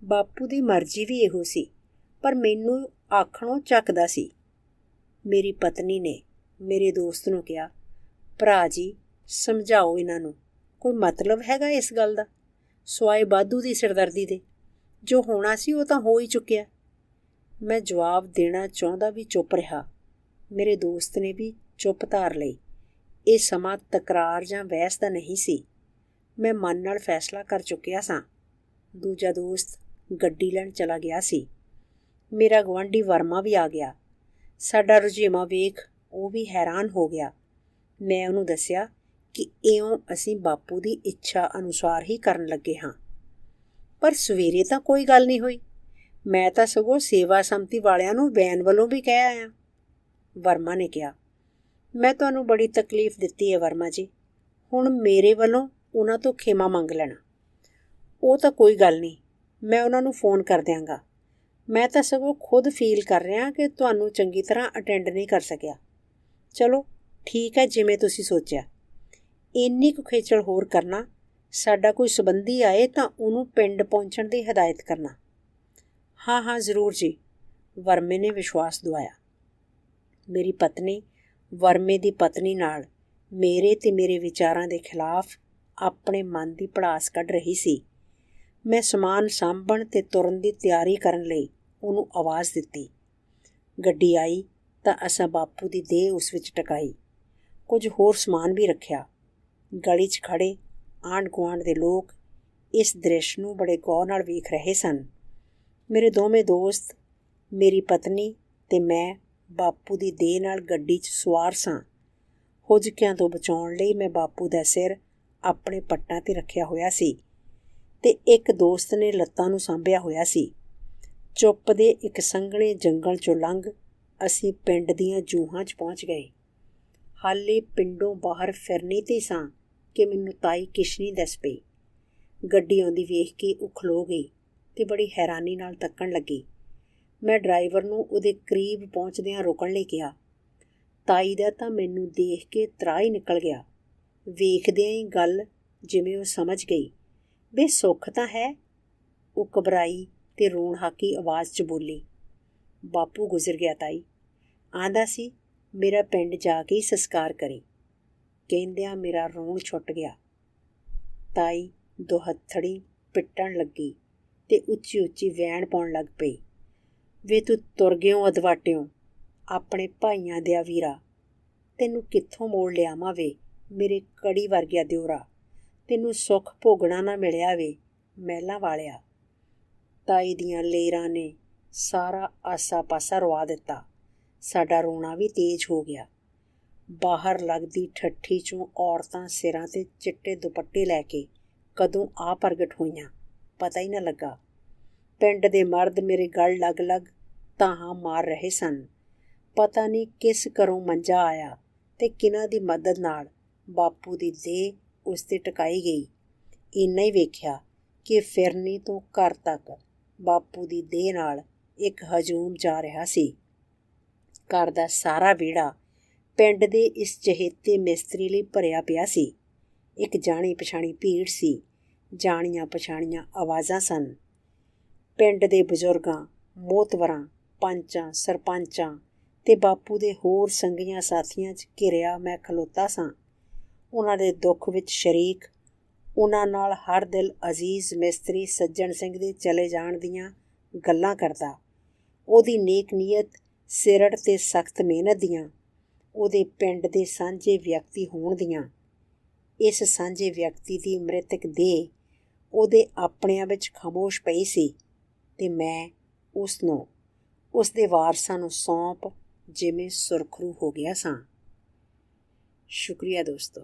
ਬਾਪੂ ਦੀ ਮਰਜ਼ੀ ਵੀ ਇਹੋ ਸੀ, ਪਰ ਮੈਨੂੰ ਆਖਣੋਂ ਚੱਕਦਾ ਸੀ ਮੇਰੀ ਪਤਨੀ ਨੇ ਮੇਰੇ ਦੋਸਤ ਨੂੰ ਕਿਹਾ, ਭਰਾ ਜੀ, ਸਮਝਾਓ ਇਹਨਾਂ ਨੂੰ, ਕੋਈ ਮਤਲਬ ਹੈਗਾ ਇਸ ਗੱਲ ਦਾ? ਸਵਾਏ ਬਾਦੂ ਦੀ ਸਿਰਦਰਦੀ ਦੇ, ਜੋ ਹੋਣਾ ਸੀ ਉਹ ਤਾਂ ਹੋ ਹੀ ਚੁੱਕਿਆ। ਮੈਂ ਜਵਾਬ ਦੇਣਾ ਚਾਹੁੰਦਾ ਵੀ ਚੁੱਪ ਰਿਹਾ। ਮੇਰੇ ਦੋਸਤ ਨੇ ਵੀ ਚੁੱਪ ਧਾਰ ਲਈ। ਇਹ ਸਮਾਂ ਤਕਰਾਰ ਜਾਂ ਬਹਿਸ ਦਾ ਨਹੀਂ ਸੀ। ਮੈਂ ਮਨ ਨਾਲ ਫੈਸਲਾ ਕਰ ਚੁੱਕਿਆ ਸਾਂ। ਦੂਜਾ ਦੋਸਤ ਗੱਡੀ ਲੈਣ ਚਲਾ ਗਿਆ ਸੀ। ਮੇਰਾ ਗਵਾਂਢੀ ਵਰਮਾ ਵੀ ਆ ਗਿਆ। ਸਾਡਾ ਰੁਝੇਮਾ ਵੇਖ ਉਹ ਵੀ ਹੈਰਾਨ ਹੋ ਗਿਆ। ਮੈਂ ਉਹਨੂੰ ਦੱਸਿਆ ਕਿ ਇਉਂ ਅਸੀਂ ਬਾਪੂ ਦੀ ਇੱਛਾ ਅਨੁਸਾਰ ਹੀ ਕਰਨ ਲੱਗੇ ਹਾਂ। ਪਰ ਸਵੇਰੇ ਤਾਂ ਕੋਈ ਗੱਲ ਨਹੀਂ ਹੋਈ। ਮੈਂ ਤਾਂ ਸਗੋਂ ਸੇਵਾ ਸੰਮਤੀ ਵਾਲਿਆਂ ਨੂੰ ਬੈਨ ਵੱਲੋਂ ਵੀ ਕਹਿ ਆਇਆ। ਵਰਮਾ ਨੇ ਕਿਹਾ, ਮੈਂ ਤੁਹਾਨੂੰ ਬੜੀ ਤਕਲੀਫ ਦਿੱਤੀ ਹੈ ਵਰਮਾ ਜੀ। ਹੁਣ ਮੇਰੇ ਵੱਲੋਂ ਉਹਨਾਂ ਤੋਂ ਖੇਮਾ ਮੰਗ ਲੈਣਾ। ਉਹ ਤਾਂ ਕੋਈ ਗੱਲ ਨਹੀਂ, ਮੈਂ ਉਹਨਾਂ ਨੂੰ ਫੋਨ ਕਰ ਦਿਆਂਗਾ। ਮੈਂ ਤਾਂ ਸਗੋਂ ਖੁਦ ਫੀਲ ਕਰ ਰਿਹਾ ਕਿ ਤੁਹਾਨੂੰ ਚੰਗੀ ਤਰ੍ਹਾਂ ਅਟੈਂਡ ਨਹੀਂ ਕਰ ਸਕਿਆ। ਚਲੋ, ਠੀਕ ਹੈ ਜਿਵੇਂ ਤੁਸੀਂ ਸੋਚਿਆ। ਇੰਨੀ ਕੁ ਖੇਚਲ ਹੋਰ ਕਰਨਾ, ਸਾਡਾ ਕੋਈ ਸਬੰਧੀ ਆਏ ਤਾਂ ਉਹਨੂੰ ਪਿੰਡ ਪਹੁੰਚਣ ਦੀ ਹਦਾਇਤ ਕਰਨਾ। ਹਾਂ ਹਾਂ, ਜ਼ਰੂਰ ਜੀ। ਵਰਮੇ ਨੇ ਵਿਸ਼ਵਾਸ ਦਵਾਇਆ। ਮੇਰੀ ਪਤਨੀ, ਵਰਮੇ ਦੀ ਪਤਨੀ ਨਾਲ ਮੇਰੇ ਤੇ ਮੇਰੇ ਵਿਚਾਰਾਂ ਦੇ ਖਿਲਾਫ ਆਪਣੇ ਮਨ ਦੀ ਪੜਾਸ ਕੱਢ ਰਹੀ ਸੀ। ਮੈਂ ਸਮਾਨ ਸਾਂਭਣ ਤੇ ਤੁਰਨ ਦੀ ਤਿਆਰੀ ਕਰਨ ਲਈ ਉਹਨੂੰ ਆਵਾਜ਼ ਦਿੱਤੀ। ਗੱਡੀ ਆਈ ਤਾਂ ਅਸਾਂ ਬਾਪੂ ਦੀ ਦੇਹ ਉਸ ਵਿੱਚ ਟਿਕਾਈ। ਕੁਝ ਹੋਰ ਸਮਾਨ ਵੀ ਰੱਖਿਆ। ਗਲੀ 'ਚ ਖੜੇ ਆਂਡ ਗੁਆਂਡ ਦੇ ਲੋਕ ਇਸ ਦ੍ਰਿਸ਼ ਨੂੰ ਬੜੇ ਗੌਰ ਨਾਲ ਵੇਖ ਰਹੇ ਸਨ। ਮੇਰੇ ਦੋਵੇਂ ਦੋਸਤ, ਮੇਰੀ ਪਤਨੀ ਤੇ ਮੈਂ ਬਾਪੂ ਦੀ ਦੇਹ ਨਾਲ ਗੱਡੀ 'ਚ ਸਵਾਰ ਸਾਂ। ਹੁਜਕਿਆਂ ਤੋਂ ਬਚਾਉਣ ਲਈ ਮੈਂ ਬਾਪੂ ਦਾ ਸਿਰ ਆਪਣੇ ਪੱਟਾਂ ਤੇ ਰੱਖਿਆ ਹੋਇਆ ਸੀ ਤੇ ਇੱਕ ਦੋਸਤ ਨੇ ਲੱਤਾਂ ਨੂੰ ਸਾਂਭਿਆ ਹੋਇਆ ਸੀ। ਚੁੱਪ ਦੇ ਇੱਕ ਸੰਘਣੇ ਜੰਗਲ ਚੋਂ ਲੰਘ ਅਸੀਂ ਪਿੰਡ ਦੀਆਂ ਜੂਹਾਂ 'ਚ ਪਹੁੰਚ ਗਏ। ਹਾਲੇ ਪਿੰਡੋਂ ਬਾਹਰ ਫਿਰਨੀ ਤੇ ਸਾਂ ਕਿ ਮੈਨੂੰ ਤਾਈ ਕਿਸ਼ਨੀ ਦੱਸ ਪਈ। ਗੱਡੀ ਆਉਂਦੀ ਵੇਖ ਕੇ ਉਹ ਖਲੋ ਗਈ ਤੇ ਬੜੀ ਹੈਰਾਨੀ ਨਾਲ ਤੱਕਣ ਲੱਗੀ। ਮੈਂ ਡਰਾਈਵਰ ਨੂੰ ਉਹਦੇ ਕਰੀਬ ਪਹੁੰਚਦਿਆਂ ਰੁਕਣ ਲਈ ਕਿਹਾ। ਤਾਈ ਦਾ ਤਾਂ ਮੈਨੂੰ ਦੇਖ ਕੇ ਤਰਾ ਹੀ ਨਿਕਲ ਗਿਆ। ਵੇਖਦਿਆਂ ਹੀ ਗੱਲ ਜਿਵੇਂ ਉਹ ਸਮਝ ਗਈ। ਬੇ, ਸੁੱਖ ਤਾਂ ਹੈ? ਉਹ ਘਬਰਾਈ ਤੇ ਰੋਣ ਹਾਕੀ ਆਵਾਜ਼ 'ਚ ਬੋਲੀ, ਬਾਪੂ ਗੁਜ਼ਰ ਗਿਆ ਤਾਈ। ਆਂਦਾ ਸੀ, ਮੇਰਾ ਪਿੰਡ ਜਾ ਕੇ ਹੀ ਸੰਸਕਾਰ ਕਰੀ। ਕਹਿੰਦਿਆਂ ਮੇਰਾ ਰੋਣ ਛੁੱਟ ਗਿਆ। ਤਾਈ ਦੋ ਹੱਥੜੀ ਪਿੱਟਣ ਲੱਗੀ ਤੇ ਉੱਚੀ ਉੱਚੀ ਵੈਣ ਪਾਉਣ ਲੱਗ ਪਈ। ਵੇ ਤੂੰ ਤੁਰ ਗਿਓ ਅਦਵਾਟਿਓ, ਆਪਣੇ ਭਾਈਆਂ ਦੇ ਵੀਰਾ। ਤੈਨੂੰ ਕਿੱਥੋਂ ਮੋੜ ਲਿਆਵਾਂ ਵੇ, ਮੇਰੇ ਕੜੀ ਵਰਗਿਆ ਦਿਉਰਾ ਤੈਨੂੰ ਸੁੱਖ ਭੋਗਣਾ ਨਾ ਮਿਲਿਆ ਵੇ, ਮਹਿਲਾਂ ਵਾਲਿਆ। ਤਾਈ ਦੀਆਂ ਲੇਰਾਂ ਨੇ ਸਾਰਾ ਆਸਾ-ਪਾਸਾ ਰਵਾ ਦਿੱਤਾ। ਸਾਡਾ ਰੋਣਾ ਵੀ ਤੇਜ਼ ਹੋ ਗਿਆ। ਬਾਹਰ ਲੱਗਦੀ ਠੱਠੀ ਚੋਂ ਔਰਤਾਂ ਸਿਰਾਂ ਤੇ ਚਿੱਟੇ ਦੁਪੱਟੇ ਲੈ ਕੇ ਕਦੋਂ ਆ ਪ੍ਰਗਟ ਹੋਈਆਂ, ਪਤਾ ਹੀ ਨਾ ਲੱਗਾ। ਪਿੰਡ ਦੇ ਮਰਦ ਮੇਰੇ ਗਲ ਲੱਗ-ਲੱਗ ਤਾਹਾਂ ਮਾਰ ਰਹੇ ਸਨ। ਪਤਾ ਨਹੀਂ ਕਿਸ ਘਰੋਂ ਮੰਜਾ ਆਇਆ ਤੇ ਕਿਨਾਂ ਦੀ ਮਦਦ ਨਾਲ ਬਾਪੂ ਦੀ ਦੇਹ ਉਸ ਤੇ ਟਿਕਾਈ ਗਈ। ਇੰਨਾ ਹੀ ਵੇਖਿਆ ਕਿ ਫਿਰਨੀ ਤੋਂ ਘਰ ਤੱਕ ਬਾਪੂ ਦੀ ਦੇਹ ਨਾਲ ਇੱਕ ਹਜੂਮ ਜਾ ਰਿਹਾ ਸੀ। ਘਰ ਦਾ ਸਾਰਾ ਵਿਹੜਾ ਪਿੰਡ ਦੇ ਇਸ ਚਹੇਤੇ ਮਿਸਤਰੀ ਲਈ ਭਰਿਆ ਪਿਆ ਸੀ। ਇੱਕ ਜਾਣੀ ਪਛਾਣੀ ਭੀੜ ਸੀ। ਜਾਣੀਆਂ ਪਛਾਣੀਆਂ ਆਵਾਜ਼ਾਂ ਸਨ। ਪਿੰਡ ਦੇ ਬਜ਼ੁਰਗਾਂ, ਮੋਤਵਰਾਂ, ਪੰਚਾਂ, ਸਰਪੰਚਾਂ ਤੇ ਬਾਪੂ ਦੇ ਹੋਰ ਸੰਗੀਆਂ ਸਾਥੀਆਂ 'ਚ ਘਿਰਿਆ ਮੈਂ ਖਲੋਤਾ ਸਾਂ। ਉਹਨਾਂ ਦੇ ਦੁੱਖ ਵਿੱਚ ਸ਼ਰੀਕ ਉਹਨਾਂ ਨਾਲ ਹਰ ਦਿਲ ਅਜ਼ੀਜ਼ ਮਿਸਤਰੀ ਸੱਜਣ ਸਿੰਘ ਦੇ ਚਲੇ ਜਾਣ ਦੀਆਂ ਗੱਲਾਂ ਕਰਦਾ। ਉਹਦੀ ਨੇਕ ਨੀਅਤ, ਸਿਰੜ ਤੇ ਸਖਤ ਮਿਹਨਤ ਦੀਆਂ, ਉਹਦੇ ਪਿੰਡ ਦੇ ਸਾਂਝੇ ਵਿਅਕਤੀ ਹੋਣ ਦੀਆਂ। ਇਸ ਸਾਂਝੇ ਵਿਅਕਤੀ ਦੀ ਮ੍ਰਿਤਕ ਦੇਹ ਉਹਦੇ ਆਪਣਿਆਂ ਵਿੱਚ ਖਮੋਸ਼ ਪਈ ਸੀ ਤੇ ਮੈਂ ਉਸ ਨੂੰ ਉਸ ਦੇ ਵਾਰਸਾਂ ਨੂੰ ਸੌਂਪ ਜਿਵੇਂ ਸੁਰਖਰੂ ਹੋ ਗਿਆ ਸਾਂ। ਸ਼ੁਕਰੀਆ ਦੋਸਤੋ।